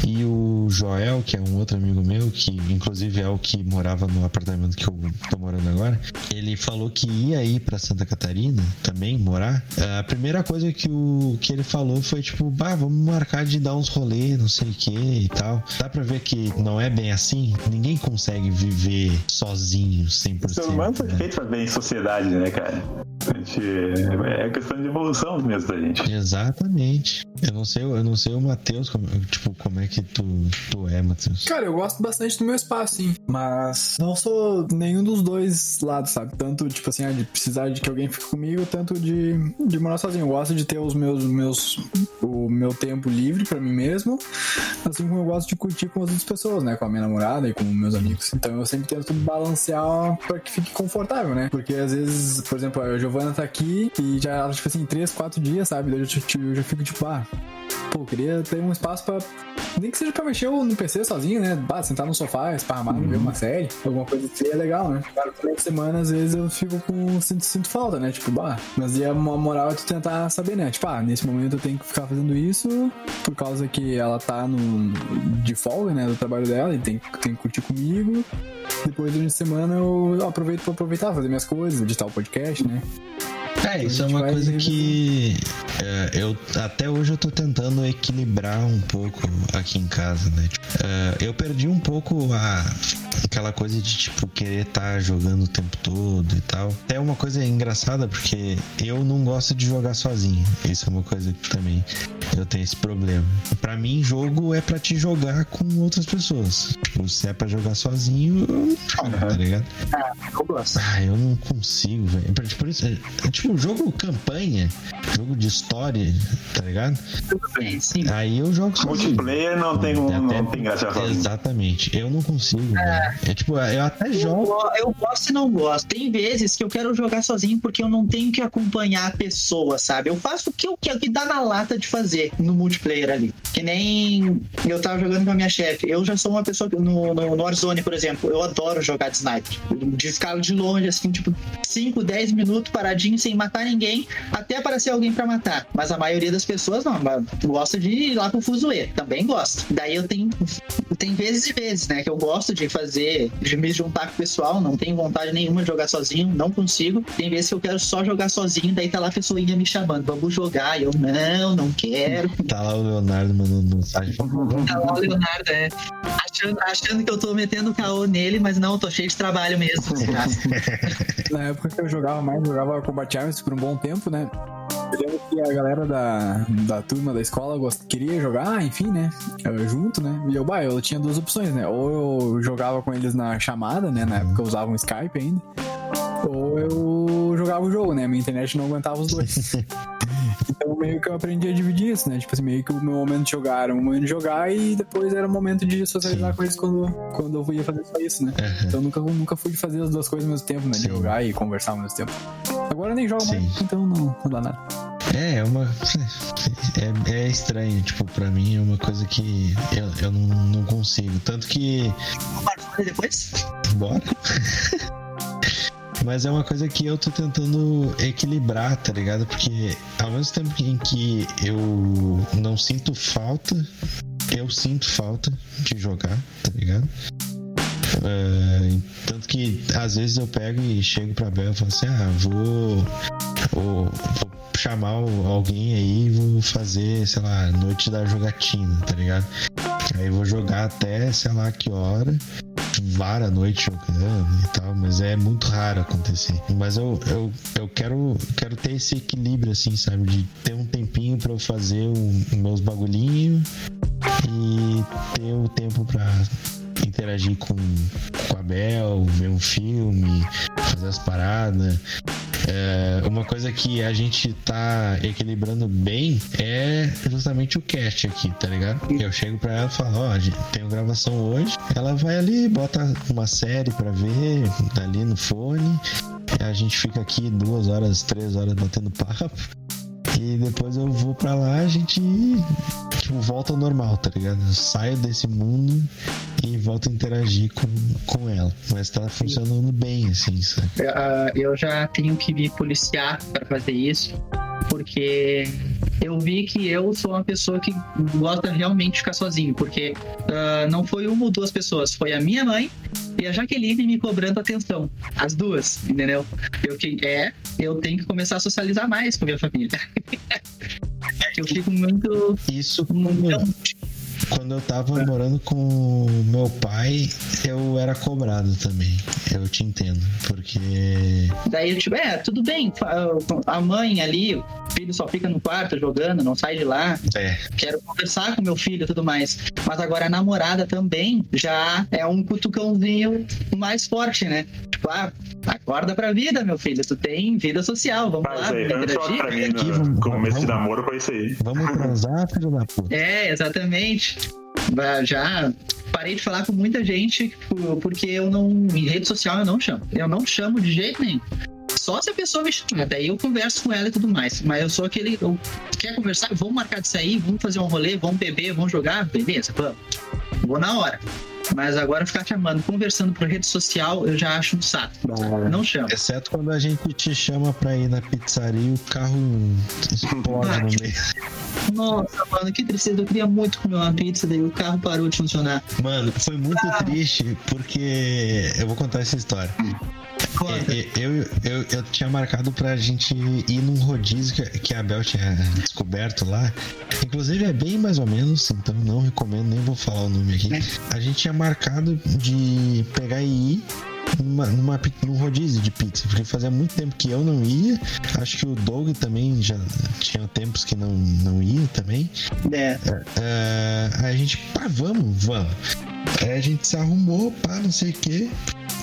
e o Joel, que é um outro amigo meu, que inclusive é o que morava no apartamento que eu tô morando agora, ele falou que ia ir pra Santa Catarina também morar. A primeira coisa que, o, que ele falou foi tipo, bah, vamos marcar de dar uns rolês, não sei o que e tal. Dá pra ver que não é bem assim. Ninguém consegue viver sozinho 100%. O ser humano foi né? feito pra ver em sociedade, né, cara? A gente, é questão de evolução mesmo da gente. Exatamente. Eu não sei, eu não sei o Matheus, como, tipo, como é que tu, tu é, Matheus. Cara, eu gosto bastante do meu espaço, sim. Mas não sou nenhum dos dois lados, sabe? Tanto, tipo assim, ah, de precisar de que alguém fique comigo, tanto de, de morar sozinho. Eu gosto de ter os meus, meus o meu tempo livre pra mim mesmo, assim como eu gosto de curtir com as outras pessoas, né? Com a minha namorada e com meus amigos. Então eu sempre tento balancear pra que fique confortável, né? Porque às vezes, por exemplo, a Giovana tá aqui e já, tipo assim, três, quatro dias, sabe? Daí eu, já- eu já fico tipo, ah, pô, queria ter um espaço pra. Nem que seja pra mexer no PC sozinho, né? Bah, sentar no sofá, esparramado, ver uma série, alguma coisa assim é legal, né? Claro toda semana, às vezes, eu fico com. Sinto, sinto falta, né? Tipo, bah. Mas e a mo- moral é tu tentar saber, né? Tipo, ah, nesse momento eu tenho que ficar fazendo isso por causa que ela tá no, de folga, né? Do trabalho dela e tem, tem que curtir comigo. depois durante a semana eu aproveito pra aproveitar, fazer minhas coisas, editar o podcast, né? Bye. É, isso é uma coisa revisando. que é, eu até hoje eu tô tentando equilibrar um pouco aqui em casa, né? Tipo, é, eu perdi um pouco a aquela coisa de tipo querer estar jogando o tempo todo e tal. É uma coisa engraçada porque eu não gosto de jogar sozinho. Isso é uma coisa que também eu tenho esse problema. Pra mim, jogo é pra te jogar com outras pessoas. Tipo, se é pra jogar sozinho, eu não jogo, tá ligado? Eu gosto. Ah, eu não consigo, velho. Por- É, é tipo, jogo campanha, jogo de história, tá ligado? Bem, sim. Aí eu jogo sozinho. Multiplayer não tem, um- Até- não tem graça sozinho. Exatamente. Eu não consigo, velho. É tipo, eu até Eu, jogo. go- eu gosto e não gosto. Tem vezes que eu quero jogar sozinho porque eu não tenho que acompanhar a pessoa, sabe? Eu faço o que eu quero, o que dá na lata de fazer no multiplayer ali. Que nem eu tava jogando com a minha chefe. Eu já sou uma pessoa que- no, no, no Warzone, por exemplo. Eu adoro jogar de sniper. De ficar de longe, assim, tipo, 5, 10 minutos paradinho sem matar ninguém, até aparecer alguém pra matar. Mas a maioria das pessoas não, mas gosta de ir lá pro fuzuê. Também gosto. Daí eu tenho, tem vezes e vezes, né? Que eu gosto de fazer, de me juntar com o pessoal, não tenho vontade nenhuma de jogar sozinho, não consigo. Tem vezes que eu quero só jogar sozinho, daí tá lá a pessoinha me chamando, vamos jogar. E eu, não, não quero. Tá lá o Leonardo mandando mensagem. Tá lá o Leonardo, é. Achando, achando que eu tô metendo caô nele, mas não, eu tô cheio de trabalho mesmo. Na época que eu jogava mais, eu jogava Combat Arms por um bom tempo, né? Eu lembro que a galera da, da turma da escola gost- queria jogar, enfim, né? Eu, junto, né? E eu, bah, eu tinha duas opções, né? Ou eu jogava com eles na chamada, né? Na época eu usava um Skype ainda. Ou eu jogava o jogo, né? Minha internet não aguentava os dois. então meio que eu aprendi a dividir isso, né? Tipo assim, meio que o meu momento de jogar era o momento de jogar e depois era o momento de socializar com eles quando, quando eu ia fazer só isso, né? Então eu nunca, nunca fui fazer as duas coisas ao mesmo tempo, né? De Sim. jogar e conversar ao mesmo tempo. Agora nem jogo Sim. mais, então não, não dá nada. É, é uma. É, é estranho, tipo, pra mim é uma coisa que eu, eu não, não consigo. Tanto que. Warzone depois? Bora. Mas é uma coisa que eu tô tentando equilibrar, tá ligado? Porque ao mesmo tempo em que eu não sinto falta, eu sinto falta de jogar, tá ligado? É, tanto que às vezes eu pego e chego pra Bel e falo assim: ah, vou, vou, vou chamar alguém aí e vou fazer, sei lá, noite da jogatina, tá ligado? Aí vou jogar até sei lá que hora várias noites jogando e tal, mas é muito raro acontecer. Mas eu, eu, eu quero, quero ter esse equilíbrio, assim, sabe? De ter um tempinho pra eu fazer os meus bagulhinhos e ter o tempo pra interagir com, com a Bel, ver um filme, fazer as paradas. É, uma coisa que a gente tá equilibrando bem é justamente o cast aqui, tá ligado? Eu chego pra ela e falo, ó, gente, tenho gravação hoje. Ela vai ali, bota uma série pra ver ali no fone. A gente fica aqui duas horas, três horas batendo papo. E depois eu vou pra lá, a gente tipo, volta ao normal, tá ligado? Eu saio desse mundo e volto a interagir com, com ela. Mas tá funcionando bem, assim, sabe? Ah, eu já tenho que me policiar para fazer isso, porque eu vi que eu sou uma pessoa que gosta realmente de ficar sozinho, porque ah, não foi uma ou duas pessoas, foi a minha mãe e a Jaqueline me cobrando atenção. As duas, entendeu? Eu que é, eu tenho que começar a socializar mais com a minha família. Eu fico muito. Isso muito quando eu tava morando com meu pai, eu era cobrado também. Eu te entendo. Porque. Daí eu tipo, é, tudo bem. A mãe ali, o filho só fica no quarto jogando, não sai de lá. É, Quero conversar com meu filho e tudo mais. Mas agora a namorada também já é um cutucãozinho mais forte, né? Tipo, ah, acorda pra vida, meu filho. Tu tem vida social, vamos Mas lá, aí, vamos foi um choque pra mim Aqui, no vamos- começo de vamos- namoro foi isso aí. vamos transar, filho da puta. É, exatamente. Já parei de falar com muita gente por- porque eu não. Em rede social eu não chamo. Eu não chamo de jeito nenhum. Só se a pessoa me chama, daí eu converso com ela e tudo mais. Mas eu sou aquele. Eu, quer conversar? Vamos marcar de sair, vamos fazer um rolê, vamos beber, vamos jogar? Beleza, vamos. Vou na hora. Mas agora ficar chamando, conversando por rede social, eu já acho um saco. Não chama. Exceto quando a gente te chama pra ir na pizzaria e o carro explode no meio. Nossa, mano, que tristeza. Eu queria muito comer uma pizza, daí o carro parou de funcionar. Mano, foi muito Ah. triste porque. Eu vou contar essa história. Conta. É, é, Eu, eu, eu tinha marcado pra gente ir num rodízio que, que a Bel tinha descoberto lá. Inclusive é bem mais ou menos, então não recomendo, nem vou falar o nome aqui. A gente tinha marcado de pegar e ir numa, numa, num rodízio de pizza, porque fazia muito tempo que eu não ia. Acho que o Doug também já tinha tempos que não, não ia também. É. É, aí a gente, pá, vamos, vamos. Aí a gente se arrumou, pá, não sei o que.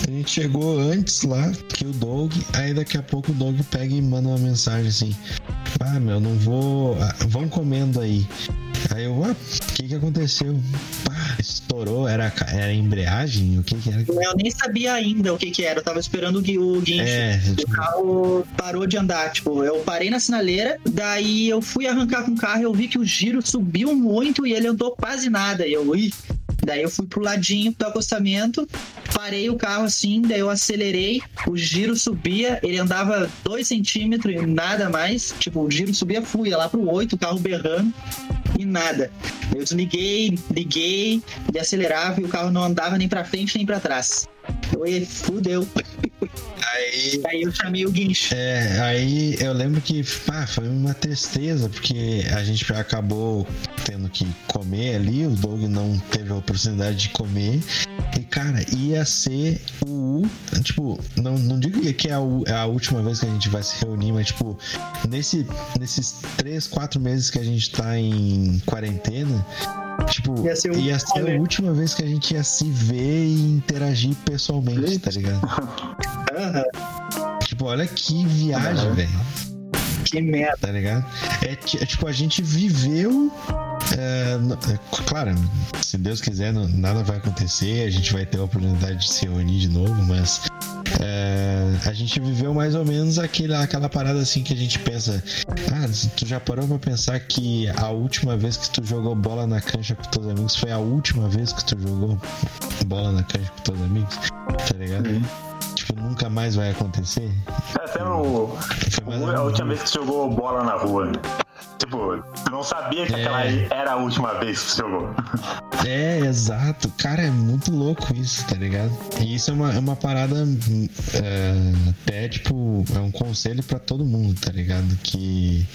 A gente chegou antes lá que o Doug. Aí daqui a pouco o Doug pega e manda uma mensagem assim: Ah, meu, não vou. ah, Vão comendo aí. Aí eu, ah, o que que aconteceu? Pá, estourou, era, era embreagem? O que que era? Eu nem sabia ainda o que que era. Eu tava esperando o o guincho. É, O carro parou de andar, tipo, eu parei na sinaleira, daí eu fui arrancar com o carro, eu vi que o giro subiu muito e ele andou quase nada. E eu, ih. Daí eu fui pro ladinho do acostamento, parei o carro assim, daí eu acelerei, o giro subia, ele andava 2 centímetros e nada mais. Tipo, o giro subia, fui ia lá pro 8, o carro berrando e nada. Eu desliguei, liguei, ele acelerava e o carro não andava nem pra frente nem pra trás. "Ih, fudeu. aí Aí eu chamei o guincho. É, aí eu lembro que pá, foi uma tristeza, porque a gente acabou tendo que comer ali, o Doug não teve a oportunidade de comer. E, cara, ia ser o. Tipo, não, não digo que é a, é a última vez que a gente vai se reunir, mas, tipo, nesse, nesses três, quatro meses que a gente tá em quarentena. Tipo, Ia ser o ia ser a última vez que a gente ia se ver e interagir pessoalmente, tá ligado? Aham, Tipo, olha que viagem, Uhum. velho que merda. tá ligado? É, é tipo, a gente viveu. é, claro, se Deus quiser, nada vai acontecer, a gente vai ter a oportunidade de se reunir de novo, mas é, a gente viveu mais ou menos aquele, aquela parada assim que a gente pensa. Ah, tu já parou pra pensar que a última vez que tu jogou bola na cancha com teus amigos foi a última vez que tu jogou bola na cancha com teus amigos? Tá ligado? Tipo, nunca mais vai acontecer. É o, Foi mais a última vez que você jogou bola na rua. Tipo, tu não sabia que É. aquela era a última vez que você jogou. É, exato. Cara, é muito louco isso, tá ligado? E isso é uma, é uma parada é, até, tipo, é um conselho pra todo mundo, tá ligado? Que,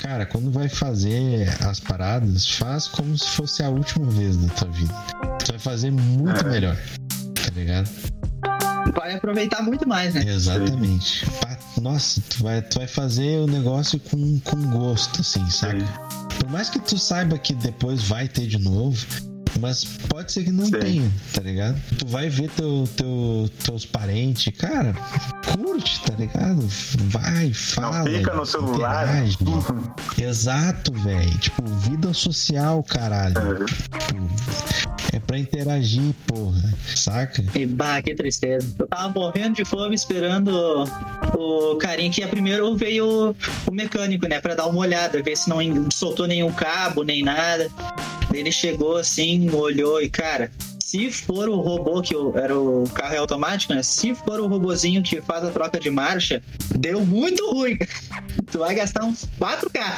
cara, quando vai fazer as paradas, faz como se fosse a última vez da tua vida. Tu vai fazer muito É. melhor, tá ligado? Vai aproveitar muito mais, né? Exatamente. Nossa, tu vai, tu vai fazer o negócio com, com gosto, assim, sabe? Por mais que tu saiba que depois vai ter de novo, mas pode ser que não Sim. tenha, tá ligado? Tu vai ver teu, teu, teus parentes, cara, curte, tá ligado? Vai, fala. fica no celular. interage. Exato, velho. Tipo, vida social, caralho. É. É pra interagir, porra. Saca? E bah, que tristeza. Eu tava morrendo de fome esperando o, o carinha que ia primeiro veio o mecânico, né? Pra dar uma olhada, ver se não soltou nenhum cabo, nem nada. Ele chegou assim, olhou e, cara, se for o robô que o- era o carro é automático, né? Se for o robozinho que faz a troca de marcha, deu muito ruim. tu vai gastar uns 4K.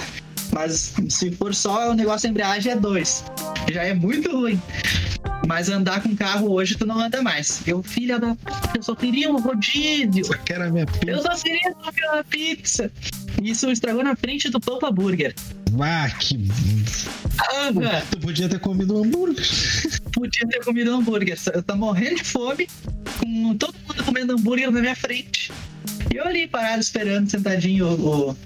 Mas se for só o negócio da embreagem é 2. Já é muito ruim. Mas andar com carro hoje tu não anda mais. Eu, filha da. Eu só queria um rodízio. Só quero a minha Eu pizza. só queria uma pizza. Isso estragou na frente do Pampa Burger. Ah, que. Ah, Tu podia ter comido um hambúrguer. podia ter comido hambúrguer. Eu tô morrendo de fome, com todo mundo comendo hambúrguer na minha frente. E eu ali parado esperando, sentadinho, o.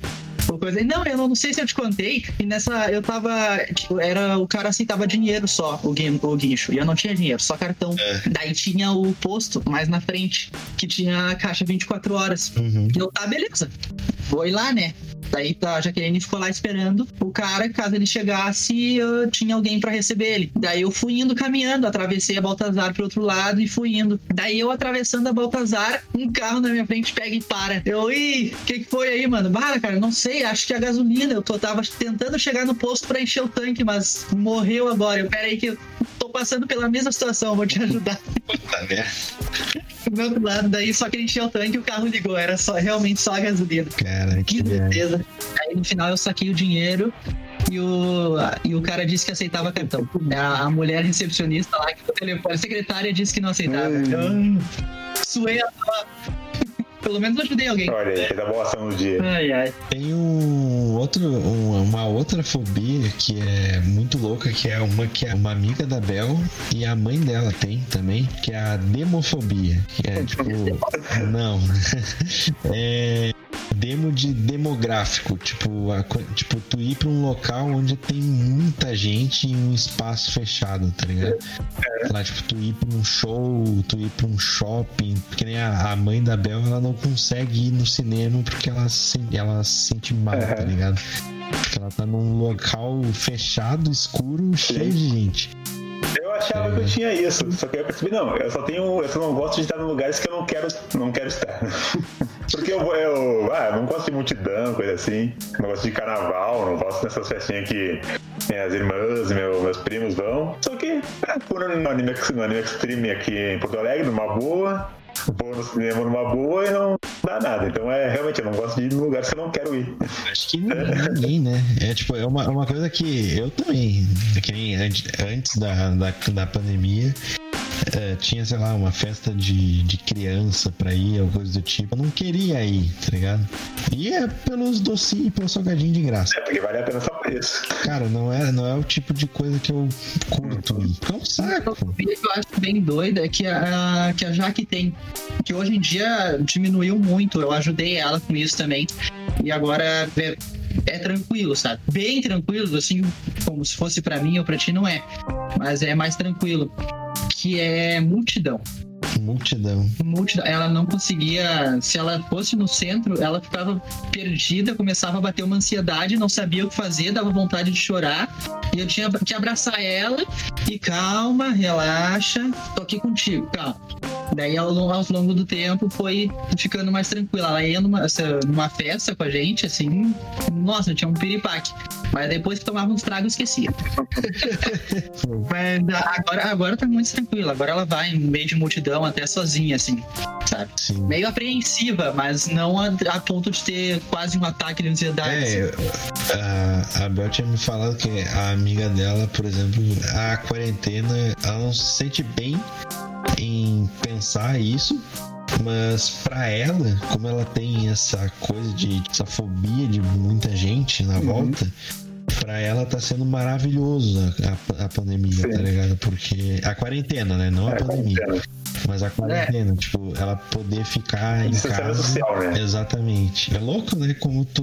E Não, eu não, sei se eu te contei. E nessa, eu tava. tipo, Era o cara assim, tava dinheiro só, o, guin- o guincho. E eu não tinha dinheiro, só cartão. Daí tinha o posto mais na frente, que tinha a caixa 24 horas. Uhum. Eu, tá, beleza. Ir lá, né? Daí tá, a Jaqueline ficou lá esperando o cara, caso ele chegasse, eu tinha alguém pra receber ele. Daí eu fui indo caminhando, atravessei a Baltazar pro outro lado e fui indo. Daí eu atravessando a Baltazar, um carro na minha frente pega e para. Eu, ih, o que, que foi aí, mano? Bara, cara, não sei, acho que é a gasolina. Eu tô, tava tentando chegar no posto pra encher o tanque, mas morreu agora. Eu, pera aí que eu tô passando pela mesma situação, vou te ajudar. Tá vendo? Do outro lado, daí só que ele encheu o tanque e o carro ligou. Era só, realmente só a gasolina. Cara, Que que merda. beleza. Aí no final eu saquei o dinheiro e o, e o cara disse que aceitava cartão. A, a mulher recepcionista lá que no telefone, a secretária disse que não aceitava. Hum. Então, suei a Pelo menos ajudei alguém. Olha aí, fez a boa ação no dia. Ai, ai. Tem um outro, um- uma outra fobia que é muito louca, que é uma que é uma amiga da Bel e a mãe dela tem também, que é a demofobia. Que é tipo. Não. É. Demo de demográfico, tipo, a tipo, tu ir pra um local onde tem muita gente em um espaço fechado, tá ligado? Sei lá, tipo, tu ir pra um show, tu ir pra um shopping, que nem a, a mãe da Bel, ela não consegue ir no cinema porque ela se, ela se sente mal, tá ligado? Porque ela tá num local fechado, escuro, cheio de gente. Eu achava que eu tinha isso, só que eu percebi, não, eu só tenho. Eu só não gosto de estar em lugares que eu não quero, não quero estar. Porque eu, eu, ah, não gosto de multidão, coisa assim. Não gosto de carnaval, não gosto dessas festinhas que minhas irmãs, meu, meus primos vão. Só que, é, por no anime, no anime Extreme aqui em Porto Alegre, numa boa. Vou no cinema numa boa e não dá nada. Então é realmente, eu não gosto de ir em lugares que eu não quero ir. Acho que ninguém, né? É tipo, é uma, é uma coisa que eu também, que antes da, da, da pandemia, é, tinha, sei lá, uma festa de, de criança pra ir, ou coisa do tipo. Eu não queria ir, tá ligado? Ia pelos docinhos e pelo salgadinho de graça. É, porque vale a pena só por isso. Cara, não é, não é o tipo de coisa que eu curto. É um saco. O que eu acho bem doida é que a, que a Jaque tem. Que hoje em dia diminuiu muito. Eu ajudei ela com isso também. E agora é, é tranquilo, sabe? Bem tranquilo, assim, como se fosse pra mim ou pra ti, não é. Mas é mais tranquilo. Que é multidão. Multidão. multidão. Ela não conseguia. Se ela fosse no centro, ela ficava perdida, começava a bater uma ansiedade, não sabia o que fazer, dava vontade de chorar. E eu tinha que abraçar ela e calma, relaxa, tô aqui contigo, calma. Daí ao, ao longo do tempo foi ficando mais tranquila. Ela ia numa, numa festa com a gente, assim, nossa, tinha um piripaque. Mas depois que tomava uns tragos, esquecia. Mas agora, agora tá muito tranquila. Agora ela vai no meio de multidão até sozinha, assim, sabe? Sim. Meio apreensiva, mas não a, a ponto de ter quase um ataque de ansiedade. assim. É, a, a Bel tinha me falado que a amiga dela, por exemplo, a quarentena, ela não se sente bem em pensar isso. Mas pra ela, como ela tem essa coisa de essa fobia de muita gente na volta, pra ela tá sendo maravilhoso a, a- a pandemia, tá ligado? Porque a quarentena, né? Não a É, pandemia. quarentena. Mas a quarentena, tipo, ela poder ficar em casa. social, né? Exatamente. É louco, né? Como tu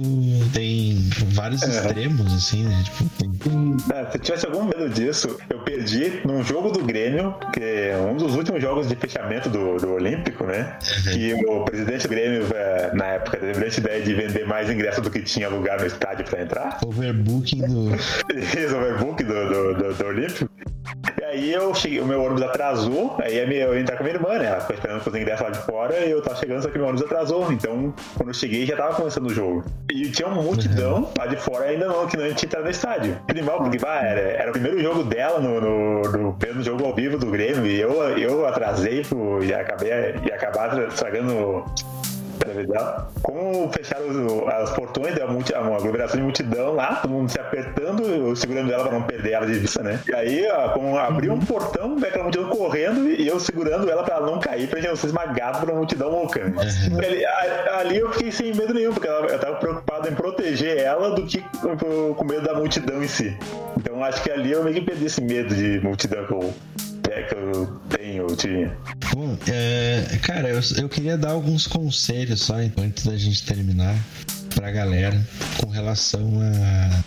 tem vários É. extremos, assim, né? Tipo, tem... É, se eu tivesse algum medo disso, eu perdi num jogo do Grêmio, que é um dos últimos jogos de fechamento do, do Olímpico, né? Que o presidente do Grêmio, é, na época, teve a brilhante ideia de vender mais ingressos do que tinha lugar no estádio pra entrar. Do. Fez o overbook do, do, do, do Olímpico. E aí eu cheguei, o meu ônibus atrasou, aí eu ia entrar com a minha irmã, né? Ela ficou esperando os ingressos lá de fora e eu tava chegando, só que meu ônibus atrasou. Então, quando eu cheguei, já tava começando o jogo. E tinha uma multidão lá de fora ainda não, que não tinha entrado no estádio. Animal, porque bah, era, era o primeiro jogo dela no, no, no primeiro jogo ao vivo do Grêmio e eu, eu atrasei pro, e acabei e acabar estragando televisão. Como fecharam os, os portões, deu uma, aglomeração de multidão lá, todo mundo se apertando, eu segurando ela pra não perder ela de vista, né? E aí, ó, como abriu um portão, veio aquela multidão correndo e eu segurando ela pra ela não cair, pra gente não ser esmagado por uma multidão louca. né? Ali, a- ali eu fiquei sem medo nenhum, porque ela- eu tava preocupado em proteger ela do que com, com medo da multidão em si. Então acho que ali eu meio que perdi esse medo de multidão que eu, é, que eu tenho, eu tinha. Bom, é, cara, eu, eu queria dar alguns conselhos só então, antes da gente terminar pra galera com relação a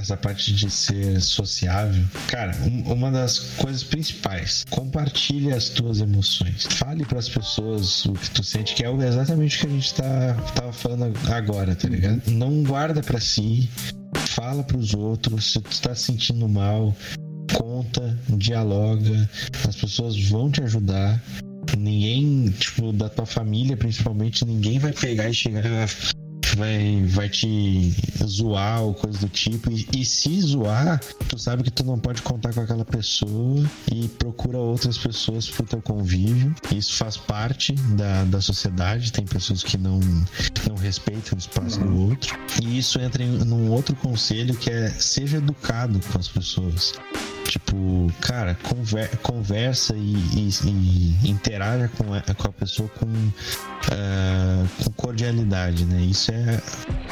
essa parte de ser sociável. Cara, um- uma das coisas principais, compartilhe as tuas emoções. Fale pras pessoas o que tu sente, que é exatamente o que a gente tá, tava falando agora, tá ligado? Não guarda pra si, fala pros outros, se tu tá se sentindo mal, conta, dialoga, as pessoas vão te ajudar. Ninguém, tipo, da tua família, principalmente, ninguém vai pegar e chegar vai, vai te zoar ou coisa do tipo. E, e se zoar, tu sabe que tu não pode contar com aquela pessoa e procura outras pessoas pro teu convívio. Isso faz parte da, da sociedade. Tem pessoas que não, não respeitam o espaço do outro. E isso entra em num outro conselho que é seja educado com as pessoas. Tipo, cara, conver, conversa e, e, e, interaja com a, com a pessoa com, uh, com cordialidade, né? Isso é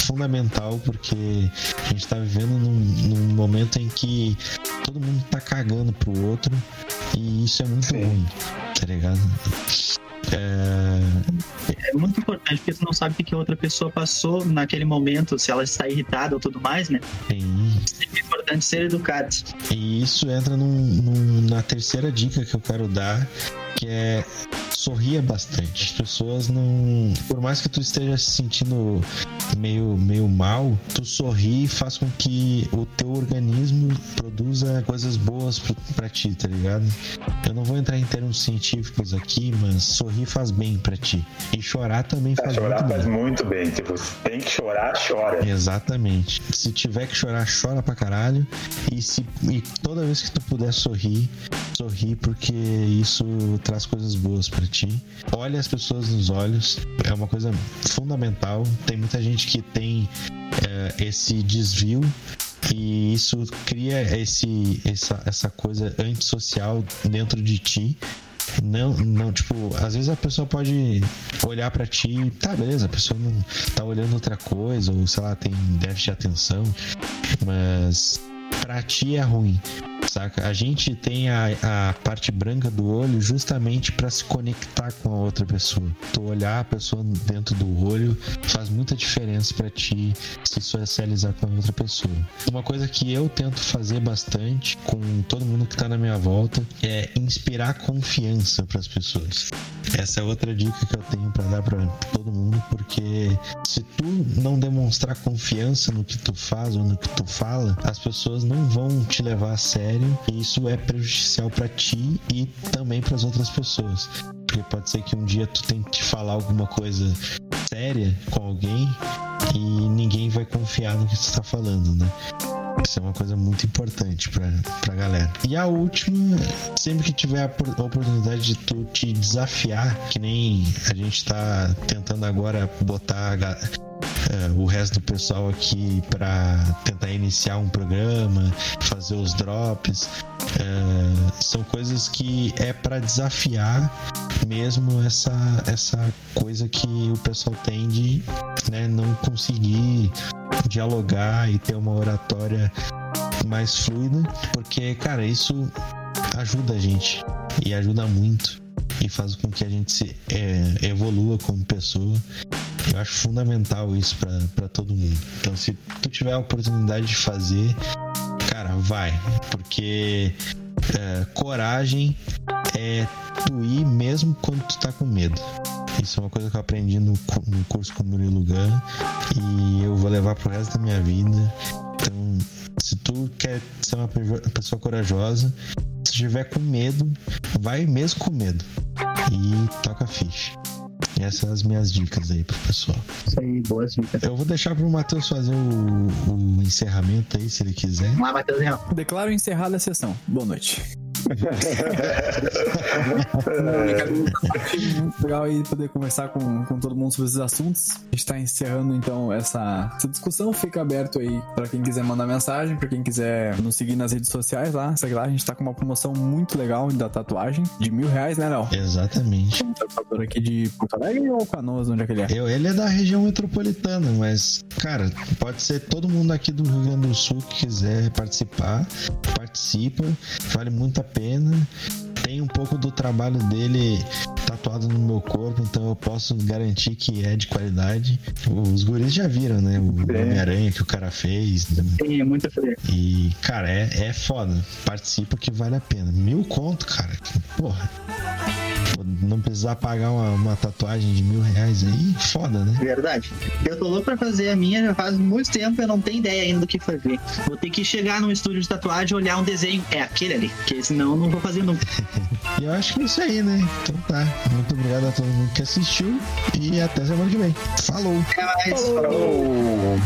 fundamental porque a gente tá vivendo num, num, momento em que todo mundo tá cagando pro outro e isso é muito Sim. ruim, tá ligado? É... é muito importante porque você não sabe o que outra pessoa passou naquele momento, se ela está irritada ou tudo mais, né? Sim. É importante ser educado. E isso entra num, num, na terceira dica que eu quero dar, que é sorria bastante. As pessoas não. Por mais que tu esteja se sentindo meio, meio mal, tu sorri e faz com que o teu organismo produza coisas boas para ti, tá ligado? Eu não vou entrar em termos científicos aqui, mas sorrir faz bem para ti. E chorar também faz é, chorar muito faz bem. muito bem. Tipo, tem que chorar, chora. Exatamente. Se tiver que chorar, chora pra caralho. E, se, e toda vez que tu puder sorrir, sorri porque isso traz coisas boas para ti. Olhe as pessoas nos olhos, é uma coisa fundamental. Tem muita gente que tem é, esse desvio e isso cria esse, essa, essa coisa antissocial dentro de ti. Não, não, tipo, às vezes a pessoa pode olhar para ti, tá, beleza, a pessoa não tá olhando outra coisa, ou sei lá, tem déficit de atenção, mas pra ti é ruim saca? A gente tem a, a parte branca do olho justamente para se conectar com a outra pessoa. Tu olhar a pessoa dentro do olho faz muita diferença para ti se socializar com a outra pessoa. Uma coisa que eu tento fazer bastante com todo mundo que tá na minha volta é inspirar confiança para as pessoas. Essa é outra dica que eu tenho para dar para todo mundo, porque se tu não demonstrar confiança no que tu faz ou no que tu fala, as pessoas não vão te levar a sério e isso é prejudicial para ti e também para as outras pessoas. Porque pode ser que um dia tu tente falar alguma coisa séria com alguém e ninguém vai confiar no que tu está falando, né? Isso é uma coisa muito importante pra, pra galera. E a última, sempre que tiver a oportunidade de tu te desafiar, que nem a gente tá tentando agora botar é, o resto do pessoal aqui para tentar iniciar um programa, fazer os drops. É, são coisas que é para desafiar mesmo essa, essa coisa que o pessoal tem de né, não conseguir dialogar e ter uma oratória mais fluida, porque, cara, isso ajuda a gente e ajuda muito e faz com que a gente se é, evolua como pessoa eu acho fundamental isso para todo mundo. Então, se tu tiver a oportunidade de fazer, cara, vai. Porque é, coragem é tu ir mesmo quando tu tá com medo. Isso é uma coisa que eu aprendi no, no curso com o Murilo Gun e eu vou levar pro resto da minha vida. Então, se tu quer ser uma pessoa corajosa, se tiver com medo, vai mesmo com medo e toca ficha. Essas são as minhas dicas aí pro pessoal. Isso aí, boas dicas. Eu vou deixar pro Matheus fazer o, o encerramento aí, se ele quiser. Vamos lá, Matheus. Declaro encerrada a sessão. Boa noite muito legal aí poder conversar com, com todo mundo sobre esses assuntos. A gente tá encerrando então essa, essa discussão. Fica aberto aí para quem quiser mandar mensagem, para quem quiser nos seguir nas redes sociais lá. Segue lá, a gente tá com uma promoção muito legal da tatuagem de mil reais, né, Léo? Exatamente. Um tatuador aqui de Porto Alegre ou Canoas, onde é que ele é? Eu, ele é da região metropolitana, mas, cara, pode ser todo mundo aqui do Rio Grande do Sul que quiser participar, participa. Vale muito a pena. Tem um pouco do trabalho dele tatuado no meu corpo, então eu posso garantir que é de qualidade. Os guris já viram, né? O é. Homem-Aranha que o cara fez. Né? Sim, é muito feio. E, cara, é, é foda. Participa que vale a pena. Mil conto, cara. Porra. Não precisar pagar uma, uma tatuagem de mil reais aí, foda, né? Verdade. Eu tô louco pra fazer a minha já faz muito tempo, eu não tenho ideia ainda do que fazer. Vou ter que chegar num estúdio de tatuagem, olhar um desenho, é aquele ali, porque senão eu não vou fazer nunca. E eu acho que é isso aí, né? Então tá. Muito obrigado a todo mundo que assistiu e até semana que vem. Falou! Até mais. Falou.